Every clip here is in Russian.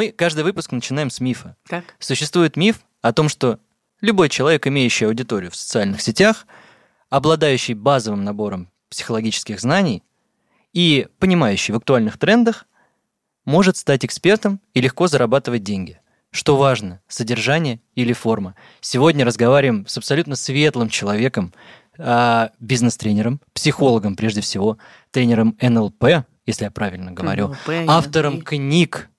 Мы каждый выпуск начинаем с мифа. Так. Существует миф о том, что любой человек, имеющий аудиторию в социальных сетях, обладающий базовым набором психологических знаний и понимающий в актуальных трендах, может стать экспертом и легко зарабатывать деньги. Что важно, содержание или форма. Сегодня разговариваем с абсолютно светлым человеком, а, бизнес-тренером, психологом прежде всего, тренером НЛП, если я правильно говорю, НЛП, автором НЛП. книг,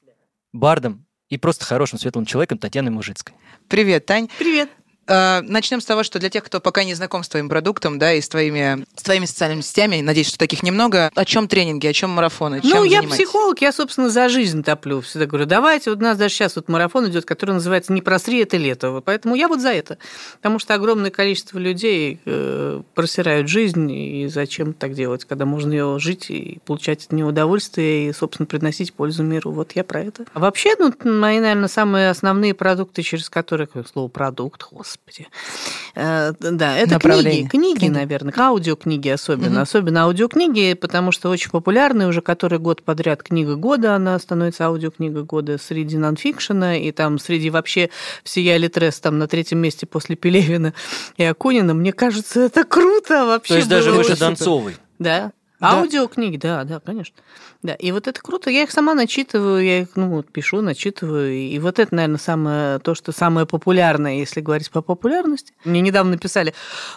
бардом и просто хорошим светлым человеком Татьяной Мужицкой. Привет, Тань. Привет. Э, Начнем с того, что для тех, кто пока не знаком с твоим продуктом, да, и с твоими, с твоими социальными сетями, надеюсь, что таких немного, о чем тренинги, о чем марафоны, чем ну, я психолог, я, собственно, за жизнь топлю. Всегда говорю, давайте, вот у нас даже сейчас вот марафон идет, который называется «Не просри это лето». Поэтому я вот за это. Потому что огромное количество людей э, просирают жизнь, и зачем так делать, когда можно ее жить и получать от нее удовольствие, и, собственно, приносить пользу миру. Вот я про это. А вообще, ну, мои, наверное, самые основные продукты, через которые, слово продукт, господи, Э, да, это книги, Направление. книги, Книги. наверное, аудиокниги особенно, Мгм. особенно аудиокниги, потому что очень популярны уже который год подряд книга года, она становится аудиокнига года среди нонфикшена, и там среди вообще всея Литрес там на третьем месте после Пелевина и Акунина. Мне кажется, это круто вообще. То есть даже выше. Донцовой. Да. Да. Аудиокниги, да, да, конечно. Да, и вот это круто. Я их сама начитываю, я их, ну, вот, пишу, начитываю. И вот это, наверное, самое, то, что самое популярное, если говорить по популярности. Мне недавно написали,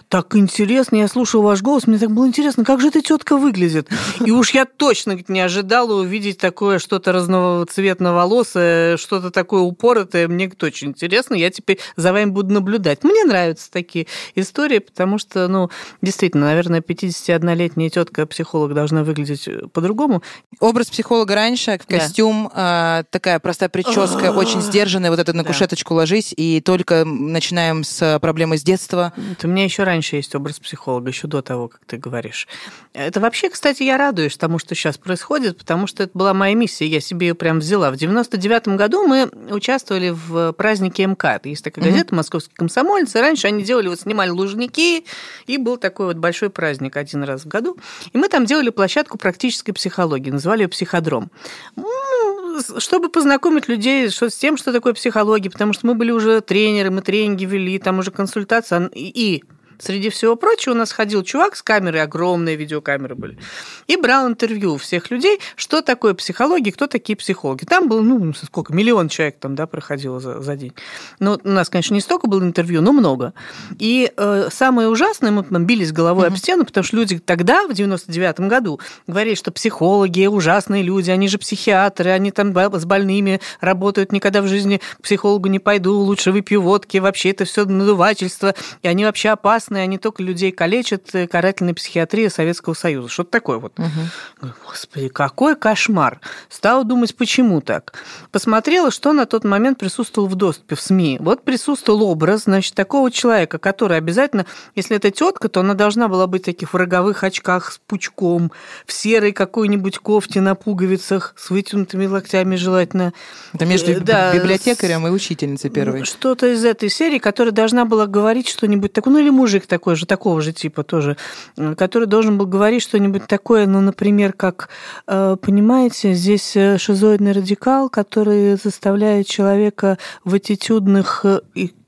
так интересно, я слушал ваш голос, мне так было интересно, как же эта тетка выглядит. И уж я точно не ожидала увидеть такое что-то разноцветноволосое, что-то такое упоротое. Мне говорит, очень интересно, я теперь за вами буду наблюдать. Мне нравятся такие истории, потому что, ну, действительно, наверное, 51-летняя тетка-психолог должна выглядеть по-другому. Образ психолога раньше, Да. костюм, э, такая простая прическа, очень сдержанная, вот это на Да. кушеточку ложись, и только начинаем с проблемы с детства. Это у меня еще раньше есть образ психолога, еще до того, как ты говоришь. Это вообще, кстати, я радуюсь тому, что сейчас происходит, потому что это была моя миссия, я себе ее прям взяла. В 99 году мы участвовали в празднике МКАД. Есть такая газета «Московский комсомолец», и раньше они делали, вот снимали лужники, и был такой вот большой праздник один раз в году. И мы там делали площадку практической психологии, называли ее «Психодром». Ну, чтобы познакомить людей что- с тем, что такое психология, потому что мы были уже тренеры, мы тренинги вели, там уже консультация. И среди всего прочего у нас ходил чувак с камерой, огромные видеокамеры были, и брал интервью у всех людей, что такое психология, кто такие психологи. Там было, ну, сколько, миллион человек там, да, проходило за, за день. Ну, у нас, конечно, не столько было интервью, но много. И э, самое ужасное, мы там бились головой об стену, потому что люди тогда, в 99-м году, говорили, что психологи ужасные люди, они же психиатры, они там с больными работают, никогда в жизни к психологу не пойду, лучше выпью водки, вообще это все надувательство, и они вообще опасные, они только людей калечат, э, карательная психиатрия Советского Союза. Что-то такое вот. Говорю, Господи, какой кошмар. Стала думать, почему так. Посмотрела, что на тот момент присутствовало в доступе в СМИ. Вот присутствовал образ, значит, такого человека, который обязательно, если это тетка, то она должна была быть в таких в роговых очках с пучком, в серой какой-нибудь кофте на пуговицах, с вытянутыми локтями желательно. Это между Э, да, библиотекарем и учительницей первой. Что-то из этой серии, которая должна была говорить что-нибудь такое, ну или мужик такой же, такого же типа тоже, э, который должен был говорить что-нибудь такое, ну, например, как, э, понимаете, здесь э, шизоидный радикал, который заставляет человека в аттитюдных...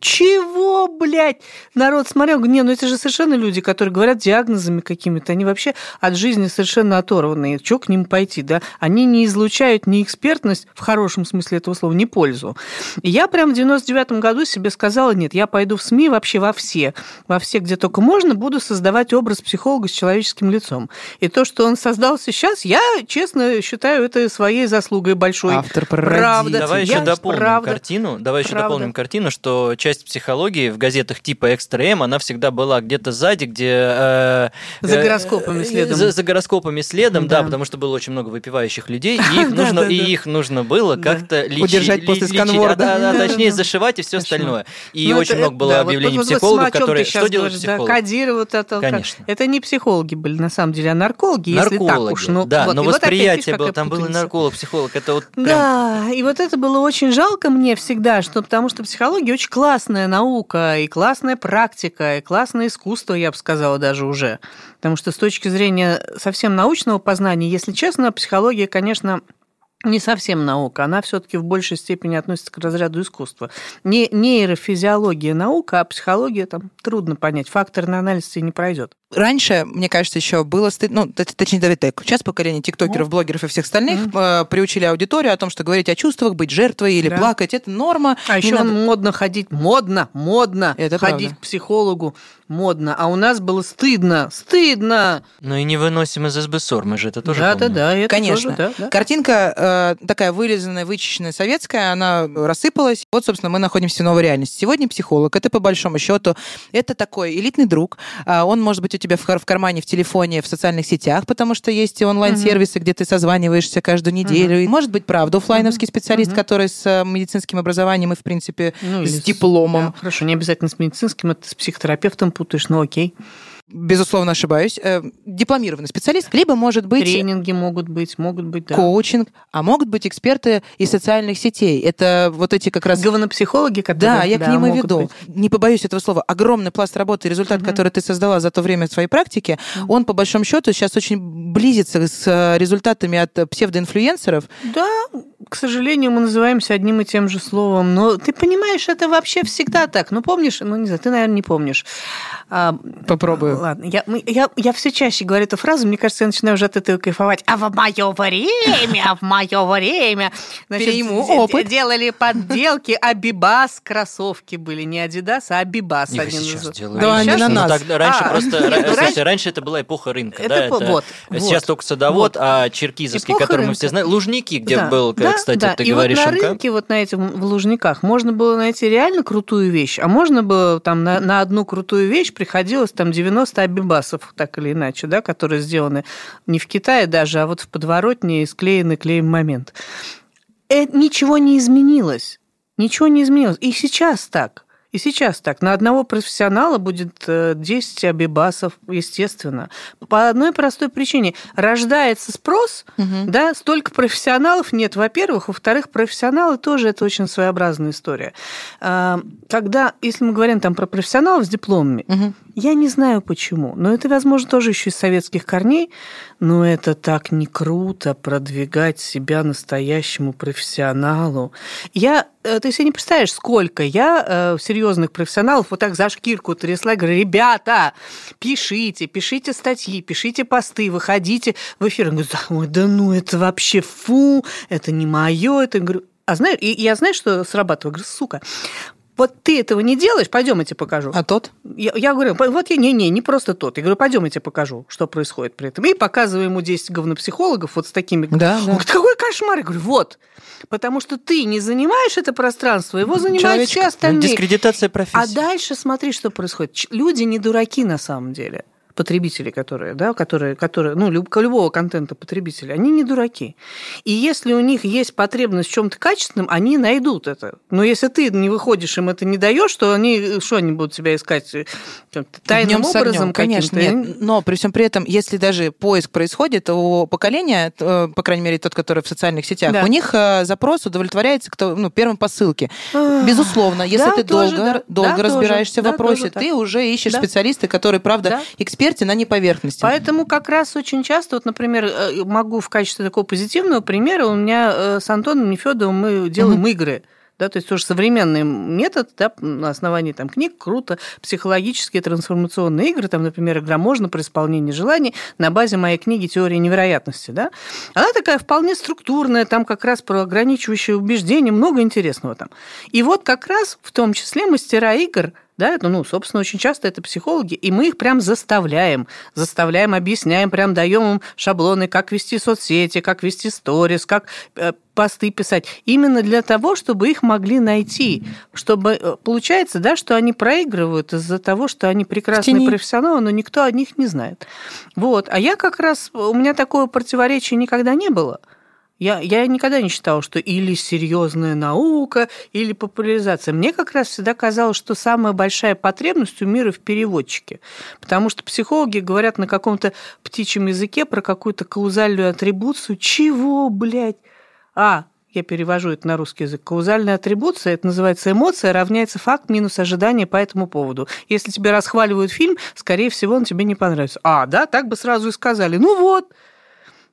чего, блядь? Народ смотрел, не, ну это же совершенно люди, которые говорят диагнозами какими-то, они вообще от жизни совершенно оторванные. Чего к ним пойти, да? Они не излучают ни экспертность, в хорошем смысле этого слова, ни пользу. И я прям в 99 году себе сказала, нет, я пойду в СМИ вообще во все, во все, где только можно, буду создавать образ психолога с человеческим лицом. И то, что он создал сейчас, я, честно, считаю это своей заслугой большой. Автор Правда. Давай Я- еще дополним правда, картину. Давай еще правда. дополним картину, что часть психологии в газетах типа Экстра М, она всегда была где-то сзади, где э, За э, гороскопами э, следом. За, за гороскопами следом, да. Да. потому что было очень много выпивающих людей, и их нужно, и их нужно было как-то лечить, Удержать после сканворда. а, Да, точнее зашивать и все остальное. И Ну, очень много было вот- объявлений вот- вот психологов, которые что делает говоришь, психолог? Да, кодировать это. Конечно. Это не психологи были, на самом деле, а наркологи, если так уж. Ну, да, вот. но вот восприятие было, там был и нарколог, психолог, это вот Да, и вот это было очень жалко мне всегда, что, потому что психология очень классная наука, и классная практика, и классное искусство, я бы сказала, даже уже. Потому что с точки зрения совсем научного познания, если честно, психология, конечно, не совсем наука, она все-таки в большей степени относится к разряду искусства. Не нейрофизиология наука, а психология там трудно понять. Факторный анализ тебе не пройдет. Раньше, мне кажется, еще было стыдно, ну, точнее, Давид так, сейчас поколение тиктокеров, блогеров и всех остальных mm-hmm. приучили аудиторию о том, что говорить о чувствах, быть жертвой или да. плакать, это норма. А еще надо... модно ходить, модно, модно это ходить правда. к психологу, модно. А у нас было стыдно, стыдно. Ну и не выносим из СБСОР, мы же это тоже да, помним. Да, да, это Конечно. Тоже, да, да. Картинка э, такая вылизанная, вычищенная советская, она рассыпалась. Вот, собственно, мы находимся в новой реальности. Сегодня психолог, это по большому счету, это такой элитный друг. А он может быть у тебя в, в кармане в телефоне, в социальных сетях, потому что есть онлайн-сервисы, mm-hmm. где ты созваниваешься каждую неделю. И может быть, правда, офлайновский mm-hmm. специалист, mm-hmm. который с э, медицинским образованием и, в принципе, ну, с дипломом. Да, хорошо, не обязательно с медицинским, это с психотерапевтом путаешь, но окей безусловно, ошибаюсь, э, дипломированный специалист, либо может быть... Тренинги могут быть, могут быть, да. Коучинг, а могут быть эксперты из социальных сетей. Это вот эти как раз... Говнопсихологи, которые... Да, я да, к ним и веду. Быть. Не побоюсь этого слова. Огромный пласт работы, результат, угу. который ты создала за то время своей практики, угу. он, по большому счету, сейчас очень близится с э, результатами от псевдоинфлюенсеров. Да, к сожалению, мы называемся одним и тем же словом. Но ты понимаешь, это вообще всегда так. Ну, помнишь? Ну, не знаю, ты, наверное, не помнишь. А, Попробую. Ладно, я, я, я все чаще говорю эту фразу, мне кажется, я начинаю уже от этого кайфовать. А в мое время, в мое время... Значит, Перейму опыт. Делали подделки, Абибас кроссовки были, не Адидас, а Абибас. Их один сейчас делают. Да, они на нас. Ну, так, раньше а, просто... Раньше... Слушайте, раньше это была эпоха рынка. Это, да, это, вот, сейчас только садовод, а черкизовский, который мы все знаем, Лужники, где был, кстати, да. ты И говоришь, вот на рынке, вот на этих в Лужниках, можно было найти реально крутую вещь, а можно было там на, на одну крутую вещь приходилось там 90 абибасов, так или иначе, да, которые сделаны не в Китае даже, а вот в подворотне и склеены клеем момент. Это ничего не изменилось. Ничего не изменилось. И сейчас так. И сейчас так. На одного профессионала будет 10 э, абибасов, естественно. По одной простой причине. Рождается спрос, угу. да, столько профессионалов нет, во-первых. Во-вторых, профессионалы тоже это очень своеобразная история. А, когда, если мы говорим там про профессионалов с дипломами, угу. Я не знаю почему, но это, возможно, тоже еще из советских корней, но это так не круто продвигать себя настоящему профессионалу. Я, э, ты себе не представляешь, сколько я э, серьезных профессионалов вот так за шкирку трясла говорю, ребята, пишите, пишите статьи, пишите посты, выходите в эфир. Я говорю, да ну это вообще фу, это не мое, это... Говорю, а знаешь, и я знаю, что срабатываю. Говорю, сука, вот ты этого не делаешь, пойдем я тебе покажу. А тот? Я, я говорю, вот я, не-не, не просто тот. Я говорю, пойдем я тебе покажу, что происходит при этом. И показываю ему 10 говнопсихологов вот с такими. Да, Он говорит, какой кошмар. Я говорю, вот. Потому что ты не занимаешь это пространство, его занимают Человечек, все остальные. Дискредитация профессии. А дальше смотри, что происходит. Люди не дураки на самом деле потребители, которые, да, которые, которые, ну, люб, любого контента потребителя, они не дураки. И если у них есть потребность в чем-то качественном, они найдут это. Но если ты не выходишь, им это не даешь, то они, что они будут тебя искать тайным Днем образом? Конечно, нет. Но при всем при этом, если даже поиск происходит у поколения, то, по крайней мере, тот, который в социальных сетях, да. у них э, запрос удовлетворяется кто, ну, первым по ссылке. Безусловно, если да, ты тоже, долго, да. долго да, разбираешься тоже, в вопросе, да, ты уже ищешь да. специалиста, который, правда, да. эксперт эксперте на неповерхностном. Поэтому как раз очень часто, вот, например, э, могу в качестве такого позитивного примера, у меня э, с Антоном Нефедовым мы делаем угу. игры да, то есть тоже современный метод, да, на основании там книг, круто, психологические трансформационные игры, там, например, игра «Можно» при исполнении желаний на базе моей книги «Теория невероятности», да, она такая вполне структурная, там как раз про ограничивающие убеждения, много интересного там. И вот как раз в том числе мастера игр – да, это, ну, собственно, очень часто это психологи, и мы их прям заставляем, заставляем, объясняем, прям даем им шаблоны, как вести соцсети, как вести сторис, как э, посты писать, именно для того, чтобы их могли найти, чтобы э, получается, да, что они проигрывают из-за того, что они прекрасные профессионалы, но никто о них не знает. Вот, а я как раз у меня такое противоречие никогда не было. Я, я никогда не считала, что или серьезная наука, или популяризация. Мне как раз всегда казалось, что самая большая потребность у мира в переводчике. Потому что психологи говорят на каком-то птичьем языке про какую-то каузальную атрибуцию. Чего, блядь? А, я перевожу это на русский язык. Каузальная атрибуция, это называется эмоция, равняется факт минус ожидание по этому поводу. Если тебе расхваливают фильм, скорее всего, он тебе не понравится. А, да, так бы сразу и сказали. Ну вот,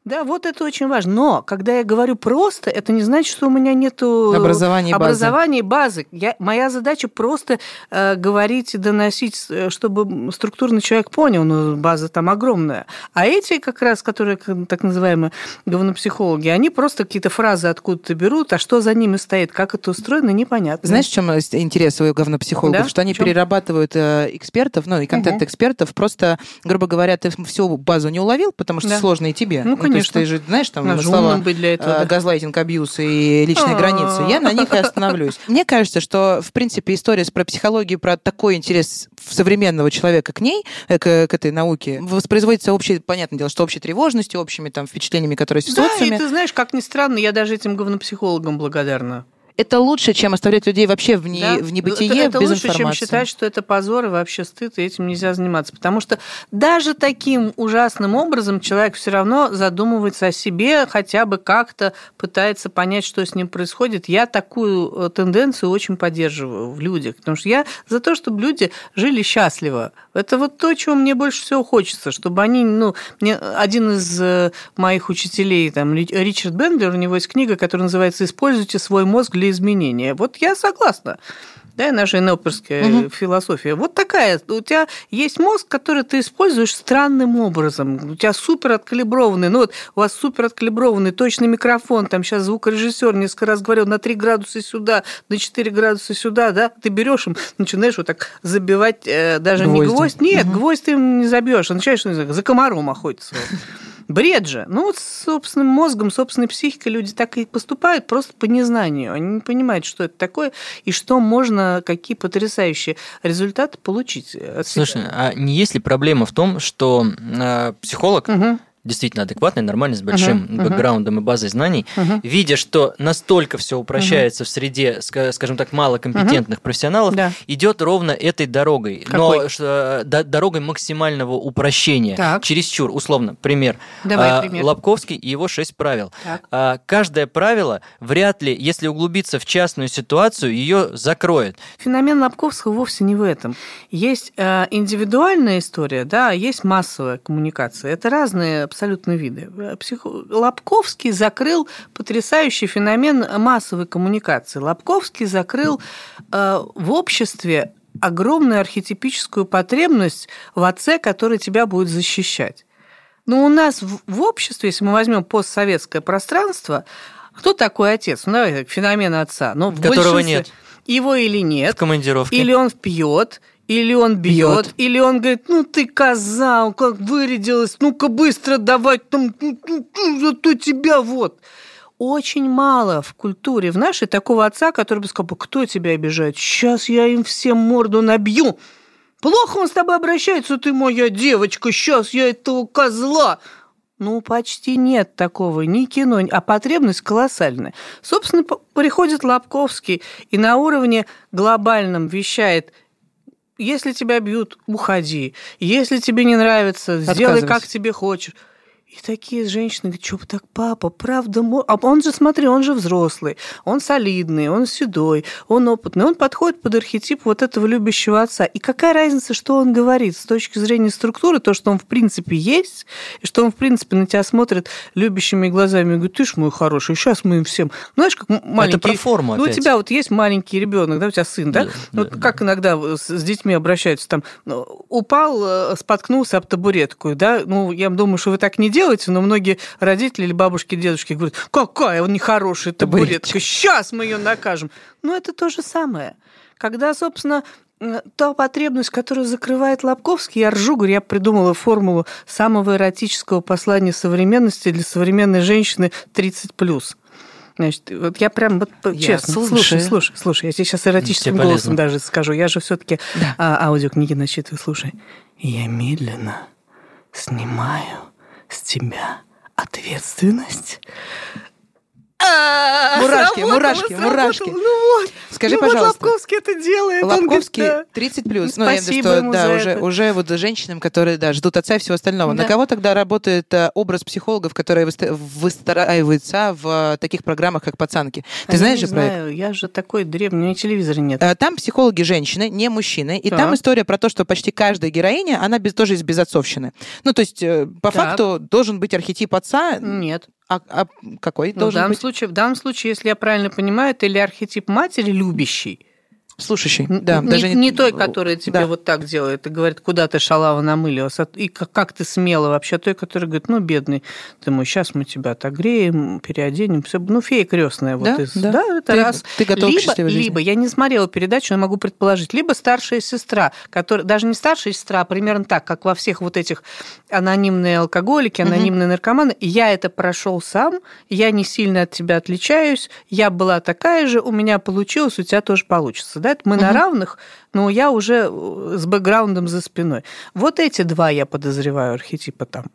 Да, вот это очень важно. Но когда я говорю просто, это не значит, что у меня нет образования и образования базы. базы. Я, моя задача просто э, говорить и доносить, э, чтобы структурный человек понял, ну, база там огромная. А эти как раз, которые так называемые говнопсихологи, они просто какие-то фразы откуда-то берут, а что за ними стоит, как это устроено, непонятно. Знаешь, в чем интерес у говнопсихологов? Да? Что они перерабатывают э, экспертов, ну, и контент-экспертов, угу. просто, грубо говоря, ты всю базу не уловил, потому что да. сложно и тебе. Ну, конечно. То есть ты же знаешь, там Надо слова быть для этого, да. газлайтинг, абьюз и личные границы. Я на них и остановлюсь. Мне кажется, что, в принципе, история про психологию, про такой интерес современного человека к ней, э, к, к этой науке, воспроизводится общей, понятное дело, что общей тревожностью, общими там впечатлениями, которые в да, и ты знаешь, как ни странно, я даже этим говнопсихологам благодарна это лучше, чем оставлять людей вообще в, не, да? в небытие, это, это без лучше, информации. чем считать, что это позор и вообще стыд, и этим нельзя заниматься. Потому что даже таким ужасным образом человек все равно задумывается о себе, хотя бы как-то пытается понять, что с ним происходит. Я такую э, тенденцию очень поддерживаю в людях, потому что я за то, чтобы люди жили счастливо. Это вот то, чего мне больше всего хочется, чтобы они, ну, мне один из э, моих учителей, там, Ричард Бендлер, у него есть книга, которая называется «Используйте свой мозг для изменения». Вот я согласна да, наша НЛПерская угу. философия. Вот такая. У тебя есть мозг, который ты используешь странным образом. У тебя супер откалиброванный, ну вот у вас супер откалиброванный точный микрофон, там сейчас звукорежиссер несколько раз говорил, на 3 градуса сюда, на 4 градуса сюда, да, ты берешь им, начинаешь вот так забивать э, даже Гвозди. не гвоздь, нет, угу. гвоздь ты им не забьешь, а начинаешь за комаром охотиться. Бред же. Ну, вот с собственным мозгом, собственной психикой люди так и поступают просто по незнанию. Они не понимают, что это такое и что можно, какие потрясающие результаты получить. Слушай, а не есть ли проблема в том, что э, психолог угу действительно адекватный, нормальный, с большим uh-huh, бэкграундом uh-huh. и базой знаний, uh-huh. видя, что настолько все упрощается uh-huh. в среде, скажем так, малокомпетентных uh-huh. профессионалов, да. идет ровно этой дорогой, Какой? но что, да, дорогой максимального упрощения, так. чересчур, условно, пример. Давай, а, пример. Лобковский и его шесть правил. А, каждое правило вряд ли, если углубиться в частную ситуацию, ее закроет. Феномен Лобковского вовсе не в этом. Есть э, индивидуальная история, да, а есть массовая коммуникация. Это разные абсолютно виды. Психо... Лобковский закрыл потрясающий феномен массовой коммуникации. Лобковский закрыл э, в обществе огромную архетипическую потребность в отце, который тебя будет защищать. Но у нас в, в обществе, если мы возьмем постсоветское пространство, кто такой отец? Ну, давай, феномен отца. Но Которого нет. Его или нет. В командировке. Или он пьет, или он бьет, бьет, или он говорит, ну ты коза, как вырядилась, ну-ка быстро давай, там, ну, ну, ну, зато тебя вот. Очень мало в культуре в нашей такого отца, который бы сказал, кто тебя обижает? Сейчас я им всем морду набью. Плохо он с тобой обращается, ты моя девочка, сейчас я этого козла. Ну, почти нет такого, ни кино, а потребность колоссальная. Собственно, приходит Лобковский и на уровне глобальном вещает – если тебя бьют, уходи. Если тебе не нравится, сделай как тебе хочешь. И такие женщины говорят, что так, папа, правда, а он же, смотри, он же взрослый, он солидный, он седой, он опытный, он подходит под архетип вот этого любящего отца. И какая разница, что он говорит с точки зрения структуры, то, что он в принципе есть, и что он в принципе на тебя смотрит любящими глазами и говорит, ты ж мой хороший, сейчас мы им всем... Знаешь, как маленький... Это про форму Ну, опять. у тебя вот есть маленький ребенок, да, у тебя сын, да? да вот да, как да. иногда с детьми обращаются, там, ну, упал, э, споткнулся об табуретку, да? Ну, я думаю, что вы так не делаете, делаете, но многие родители или бабушки, дедушки говорят, какая он нехорошая табуретка, сейчас мы ее накажем. Но это то же самое. Когда, собственно, та потребность, которую закрывает Лобковский, я ржу, говорю, я придумала формулу самого эротического послания современности для современной женщины 30+. Значит, вот я прям вот я честно, слушаю. слушай, слушай, слушай, я тебе сейчас эротическим голосом даже скажу. Я же все-таки да. а, аудиокниги насчитываю. Слушай, я медленно снимаю с тебя ответственность. А! Мурашки, сработало, мурашки, сработало. мурашки. Ну вот. Скажи, ну пожалуйста. Вот Лобковский это делает. он говорит, да. 30 плюс. Ну, Ну, я спасибо что ему да, за уже, это. уже вот женщинам, которые да, ждут отца и всего остального. На Да. кого тогда работает э, образ психологов, которые выстраиваются в э, таких программах, как пацанки? Ты А знаешь я же не про это? знаю, я же такой древний, у меня телевизора нет. Э, Там психологи женщины, не мужчины. И Так. там история про то, что почти каждая героиня, она без, тоже из безотцовщины. Ну, то есть, по Так. факту, должен быть архетип отца. Нет. А, а какой Ну, в, данном быть? случае, в данном случае, если я правильно понимаю, это или архетип матери любящий, Слушающий. Да, не, даже не той, которая тебе Да. вот так делает и говорит, куда ты шалава намылилась, а- и как, как ты смела вообще, а той, которая говорит, ну, бедный, ты мой, сейчас мы тебя отогреем, переоденем, все, ну, фея крестная. Вот Да, из- да. это Ты- раз. ты готова к либо, жизни. либо, я не смотрела передачу, но могу предположить, либо старшая сестра, которая, даже не старшая сестра, а примерно так, как во всех вот этих анонимные алкоголики, анонимные наркоманы, я это прошел сам, я не сильно от тебя отличаюсь, я была такая же, у меня получилось, у тебя тоже получится. Да? Это мы на Мгм. равных, но я уже э, с бэкграундом за спиной. Вот эти два я подозреваю архетипа там.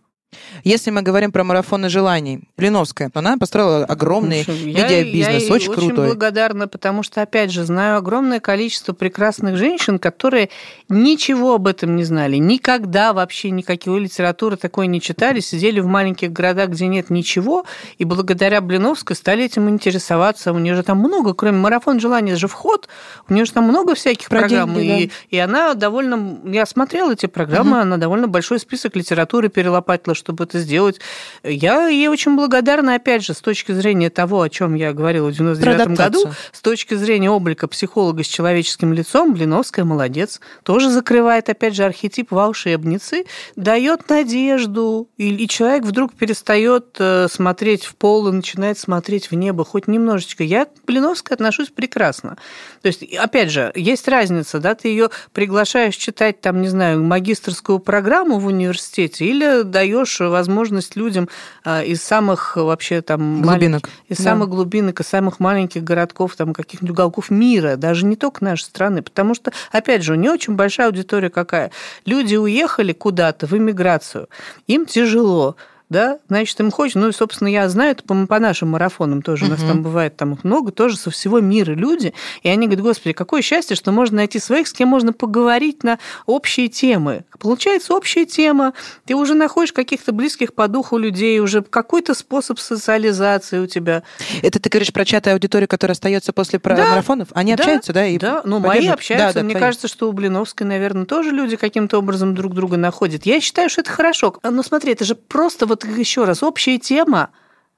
Если мы говорим про марафоны желаний, Блиновская, она построила огромный я- медиабизнес, я очень крутой. благодарна, потому что, опять же, знаю огромное количество прекрасных женщин, которые ничего об этом не знали, никогда вообще никакой литературы такой не читали, сидели в маленьких городах, где нет ничего, и благодаря Блиновской стали этим интересоваться. У нее же там много, кроме марафон желания, это же вход, у нее же там много всяких Про программ, деньги, и, и она довольно... Я смотрела эти программы, она довольно большой список литературы перелопатила, чтобы это сделать. Я ей очень благодарна, опять же, с точки зрения того, о чем я говорила в 99 году, с точки зрения облика психолога с человеческим лицом, Блиновская молодец. Тоже закрывает, опять же, архетип волшебницы, дает надежду, и, и человек вдруг перестает э, смотреть в пол и начинает смотреть в небо хоть немножечко. Я к Блиновской отношусь прекрасно. То есть, опять же, есть разница, да, ты ее приглашаешь читать, там, не знаю, магистрскую программу в университете или даешь возможность людям а, из самых вообще там Глубинок. из Да. самых глубинок, из самых маленьких городков, там каких-нибудь уголков мира, даже не только нашей страны, потому что, опять же, у нее очень большая аудитория какая. Люди уехали куда-то в эмиграцию, им тяжело, да, значит, им хочется, ну и, собственно, я знаю это по, по нашим марафонам тоже, у нас там бывает там их много, тоже со всего мира люди, и они говорят, господи, какое счастье, что можно найти своих, с кем можно поговорить на общие темы. Получается общая тема, ты уже находишь каких-то близких по духу людей, уже какой-то способ социализации у тебя. Это ты говоришь про чаты аудитории, которая остается после Да. марафонов? Они Да, общаются, да? и да, ну, мои общаются. Да, да, Мне твои. кажется, что у Блиновской, наверное, тоже люди каким-то образом друг друга находят. Я считаю, что это хорошо. Но смотри, это же просто вот еще раз общая тема,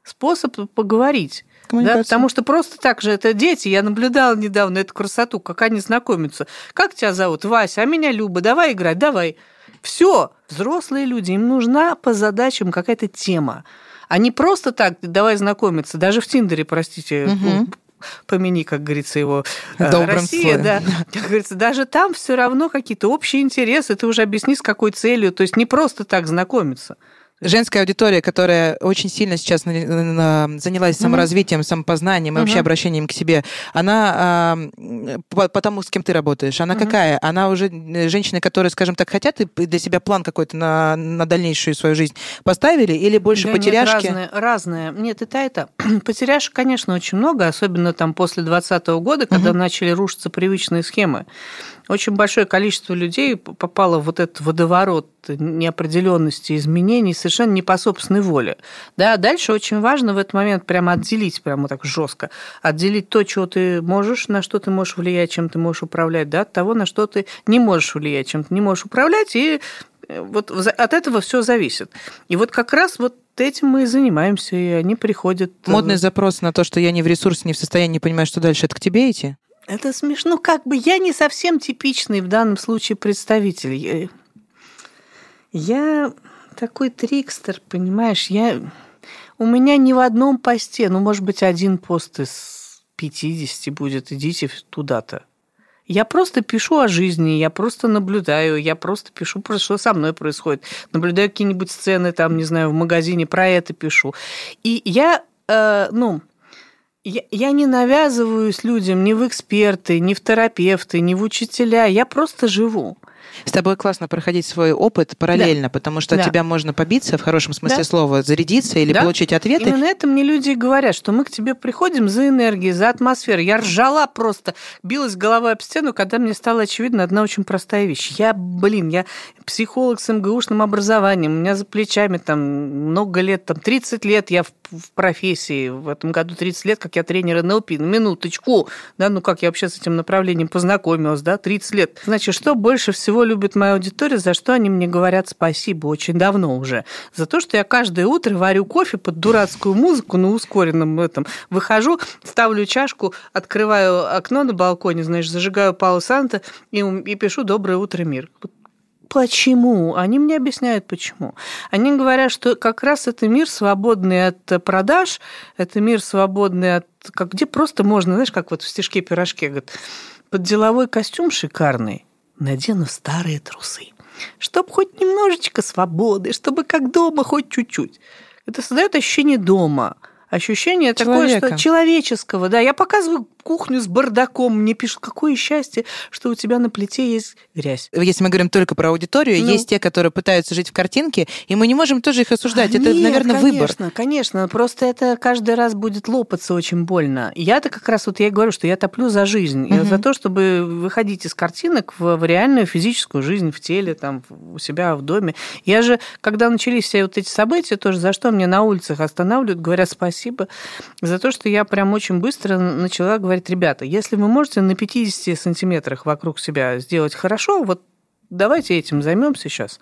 способ поговорить. Да, потому что просто так же это дети. Я наблюдала недавно эту красоту, как они знакомятся. Как тебя зовут? Вася, а меня Люба. Давай играть, давай. Все. Взрослые люди, им нужна по задачам какая-то тема. Они просто так, давай знакомиться. Даже в Тиндере, простите, Мгм. помяни, как говорится, его э, Добрым Россия, словом. да. Как говорится, даже там все равно какие-то общие интересы. Ты уже объясни, с какой целью. То есть не просто так знакомиться. Женская аудитория, которая очень сильно сейчас на- на- занялась саморазвитием, самопознанием и вообще обращением к себе, она м, по, по тому, с кем ты работаешь, она какая? Она уже э, женщины, которые, скажем так, хотят и для себя план какой-то на, на дальнейшую свою жизнь поставили, или больше Да нет, потеряшки? разное, разное. Нет, это это. Потеряшек, конечно, очень много, особенно там после 2020 года, когда начали рушиться привычные схемы. Очень большое количество людей попало в вот этот водоворот неопределенности, изменений совершенно не по собственной воле. Да, дальше очень важно в этот момент прямо отделить, прямо так жестко, отделить то, чего ты можешь, на что ты можешь влиять, чем ты можешь управлять, да, от того, на что ты не можешь влиять, чем ты не можешь управлять, и э, вот от этого все зависит. И вот как раз вот этим мы и занимаемся, и они приходят. э, Модный запрос на то, что я не в ресурсе, не в состоянии, не понимаю, что дальше, это к тебе идти? Это смешно. Как бы я не совсем типичный в данном случае представитель. Я, я такой трикстер, понимаешь? Я... У меня ни в одном посте, ну, может быть, один пост из 50 будет, идите туда-то. Я просто пишу о жизни, я просто наблюдаю, я просто пишу, что со мной происходит. Наблюдаю какие-нибудь сцены, там, не знаю, в магазине, про это пишу. И я, э, ну, я, не навязываюсь людям ни в эксперты, ни в терапевты, ни в учителя. Я просто живу. С тобой классно проходить свой опыт параллельно, потому что Да. тебя можно побиться, в хорошем смысле Да. слова, зарядиться или Да. получить ответы. Именно это мне люди и говорят, что мы к тебе приходим за энергией, за атмосферой. Я ржала просто, билась головой об стену, когда мне стало очевидно одна очень простая вещь. Я, блин, я психолог с МГУшным образованием, у меня за плечами там много лет, там 30 лет я в, в профессии, в этом году 30 лет, как я тренер НЛП, на минуточку, да, ну как я вообще с этим направлением познакомилась, да, 30 лет. Значит, что больше всего любит моя аудитория, за что они мне говорят спасибо очень давно уже? За то, что я каждое утро варю кофе под дурацкую музыку на ускоренном этом, выхожу, ставлю чашку, открываю окно на балконе, знаешь, зажигаю Пало Санта и, и пишу «Доброе утро, мир». Почему? Они мне объясняют, почему. Они говорят, что как раз это мир, свободный от продаж, это мир, свободный от... Как, где просто можно, знаешь, как вот в стишке-пирожке, говорят, под деловой костюм шикарный надену старые трусы. Чтоб хоть немножечко свободы, чтобы как дома хоть чуть-чуть. Это создает ощущение дома. Ощущение такое, Человека. что человеческого. Да, я показываю кухню с бардаком, мне пишут, какое счастье, что у тебя на плите есть грязь. Если мы говорим только про аудиторию, Ну. есть те, которые пытаются жить в картинке, и мы не можем тоже их осуждать. А это, нет, наверное, конечно, выбор. Конечно, просто это каждый раз будет лопаться очень больно. Я-то как раз вот я говорю, что я топлю за жизнь, Я Мгм. за то, чтобы выходить из картинок в, в реальную физическую жизнь, в теле, там, у себя в доме. Я же, когда начались все вот эти события, тоже за что мне на улицах останавливают, говорят спасибо, за то, что я прям очень быстро начала говорить, ребята, если вы можете на 50 сантиметрах вокруг себя сделать хорошо, вот давайте этим займемся сейчас.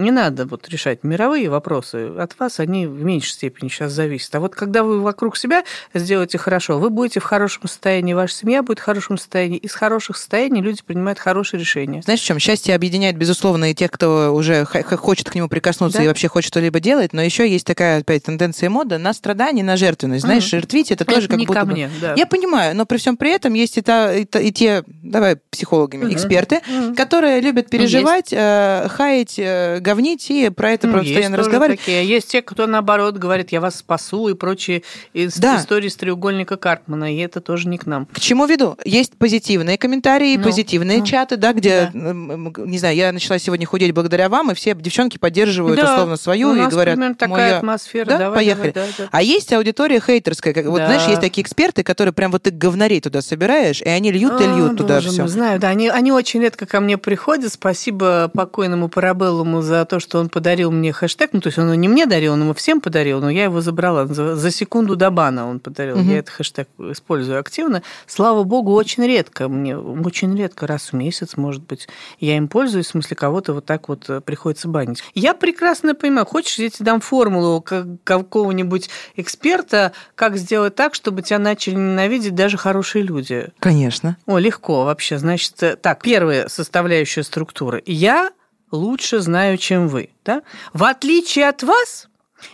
Не надо вот решать мировые вопросы. От вас они в меньшей степени сейчас зависят. А вот когда вы вокруг себя сделаете хорошо, вы будете в хорошем состоянии, ваша семья будет в хорошем состоянии. Из хороших состояний люди принимают хорошие решения. Знаешь, в чем? Счастье объединяет, безусловно, и тех, кто уже хочет к нему прикоснуться Да. и вообще хочет что-либо делать, но еще есть такая, опять, тенденция мода на страдание, на жертвенность. Знаешь, Мгм. жертвить это тоже как не будто ко бы- мне, да. Я понимаю, но при всем при этом есть и, та, и, та- и те, давай психологами, Мгм. эксперты, Мгм. которые любят переживать, э, хаять, э, говнить и про это Ну, постоянно разговаривать. такие. Есть те, кто наоборот говорит, я вас спасу и прочие из- Да. истории с треугольника Карпмана, и это тоже не к нам. К чему веду? Есть позитивные комментарии, Ну, позитивные ну, чаты, да, где, да. не знаю, я начала сегодня худеть благодаря вам, и все девчонки поддерживают Да, условно свою у и говорят, примерно такая «Моя- атмосфера. Да, Давай, поехали. давай, да, да. А есть аудитория хейтерская, как, вот Да. знаешь, есть такие эксперты, которые прям вот ты говнарей туда собираешь, и они льют и А, льют туда все. знаю, да, они, они очень редко ко мне приходят. Спасибо покойному Парабеллуму за то, что он подарил мне хэштег. Ну, то есть он его не мне дарил, он его всем подарил, но я его забрала. За, за секунду до бана он подарил. Мгм. Я этот хэштег использую активно. Слава богу, очень редко. Мне очень редко, раз в месяц, может быть, я им пользуюсь, в смысле, кого-то вот так вот э, приходится банить. Я прекрасно понимаю, хочешь, я тебе дам формулу как- какого-нибудь эксперта, как сделать так, чтобы тебя начали ненавидеть даже хорошие люди. Конечно. О, легко вообще. Значит, э, так, первая составляющая структуры. Я лучше знаю, чем вы. Да? В отличие от вас,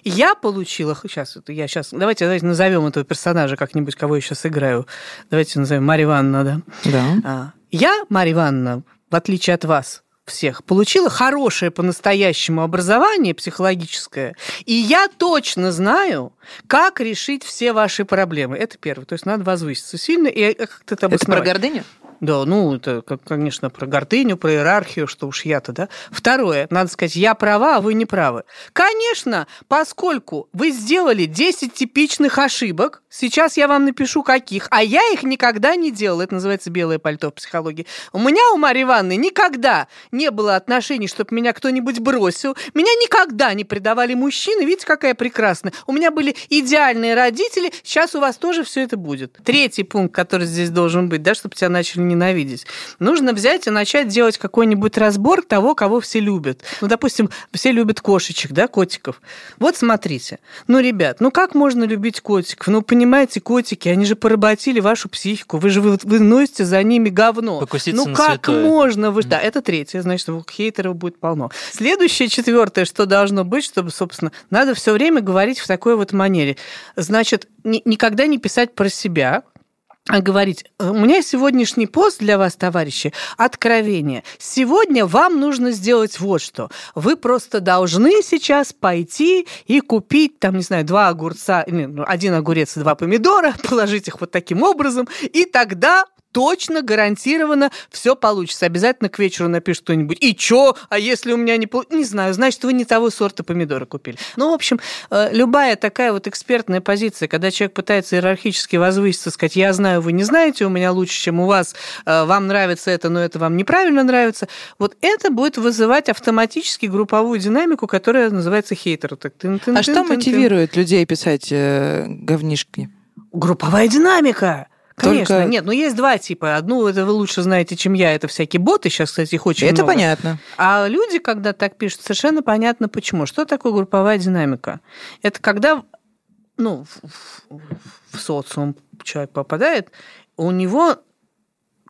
я получила... Сейчас, я сейчас... Давайте, давайте назовем этого персонажа как-нибудь, кого я сейчас играю. Давайте назовем Марья Ивановна, да? Да. А, Я, Марья Ивановна, в отличие от вас всех, получила хорошее по-настоящему образование психологическое, и я точно знаю, как решить все ваши проблемы. Это первое. То есть надо возвыситься сильно и как-то это Это про гордыню? Да, ну, это, конечно, про гордыню, про иерархию, что уж я-то, да. Второе, надо сказать, я права, а вы не правы. Конечно, поскольку вы сделали 10 типичных ошибок, сейчас я вам напишу каких, а я их никогда не делала. Это называется белое пальто в психологии. У меня, у Марьи Ивановны, никогда не было отношений, чтобы меня кто-нибудь бросил. Меня никогда не предавали мужчины. Видите, какая прекрасная. У меня были идеальные родители. Сейчас у вас тоже все это будет. Третий пункт, который здесь должен быть, да, чтобы тебя начали ненавидеть. Нужно взять и начать делать какой-нибудь разбор того, кого все любят. Ну, допустим, все любят кошечек, да, котиков. Вот смотрите. Ну, ребят, ну как можно любить котиков? Ну, понимаете, котики, они же поработили вашу психику. Вы же вы, вы носите за ними говно. Покуситься ну, как святое. можно? Вы... Да, это третье, значит, хейтеров будет полно. Следующее, четвертое, что должно быть, чтобы, собственно, надо все время говорить в такой вот манере. Значит, ни- никогда не писать про себя, говорить, у меня сегодняшний пост для вас, товарищи, откровение. Сегодня вам нужно сделать вот что. Вы просто должны сейчас пойти и купить, там, не знаю, два огурца, ну, один огурец и два помидора, положить их вот таким образом, и тогда точно, гарантированно все получится. Обязательно к вечеру напишет кто-нибудь. И чё? А если у меня не получится? Не знаю, значит, вы не того сорта помидоры купили. Ну, в общем, э, любая такая вот экспертная позиция, когда человек пытается иерархически возвыситься, сказать, я знаю, вы не знаете, у меня лучше, чем у вас, э, вам нравится это, но это вам неправильно нравится, вот это будет вызывать автоматически групповую динамику, которая называется хейтер. Так, тын, тын, А что тын, тын, тын. мотивирует людей писать э, говнишки? Групповая динамика. Конечно, Только- нет, ну есть два типа. Одну это вы лучше знаете, чем я, это всякие боты, сейчас, кстати, их очень Это много. понятно. А люди, когда так пишут, совершенно понятно почему. Что такое групповая динамика? Это когда ну, в, в- в социум человек попадает, у него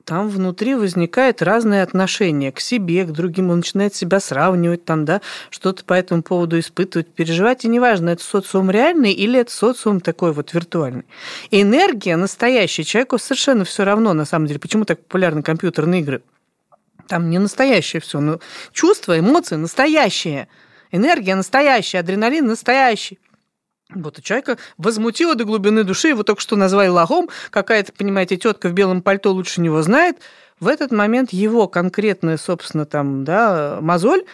там внутри возникает разное отношение к себе, к другим. Он начинает себя сравнивать, там, да, что-то по этому поводу испытывать, переживать. И неважно, это социум реальный или это социум такой вот виртуальный. Энергия настоящая. Человеку совершенно все равно, на самом деле. Почему так популярны компьютерные игры? Там не настоящее все, но чувства, эмоции настоящие. Энергия настоящая, адреналин настоящий. Вот у человека возмутило до глубины души, его только что назвали лохом, какая-то, понимаете, тетка в белом пальто лучше него знает. В этот момент его конкретная, собственно, там, да, мозоль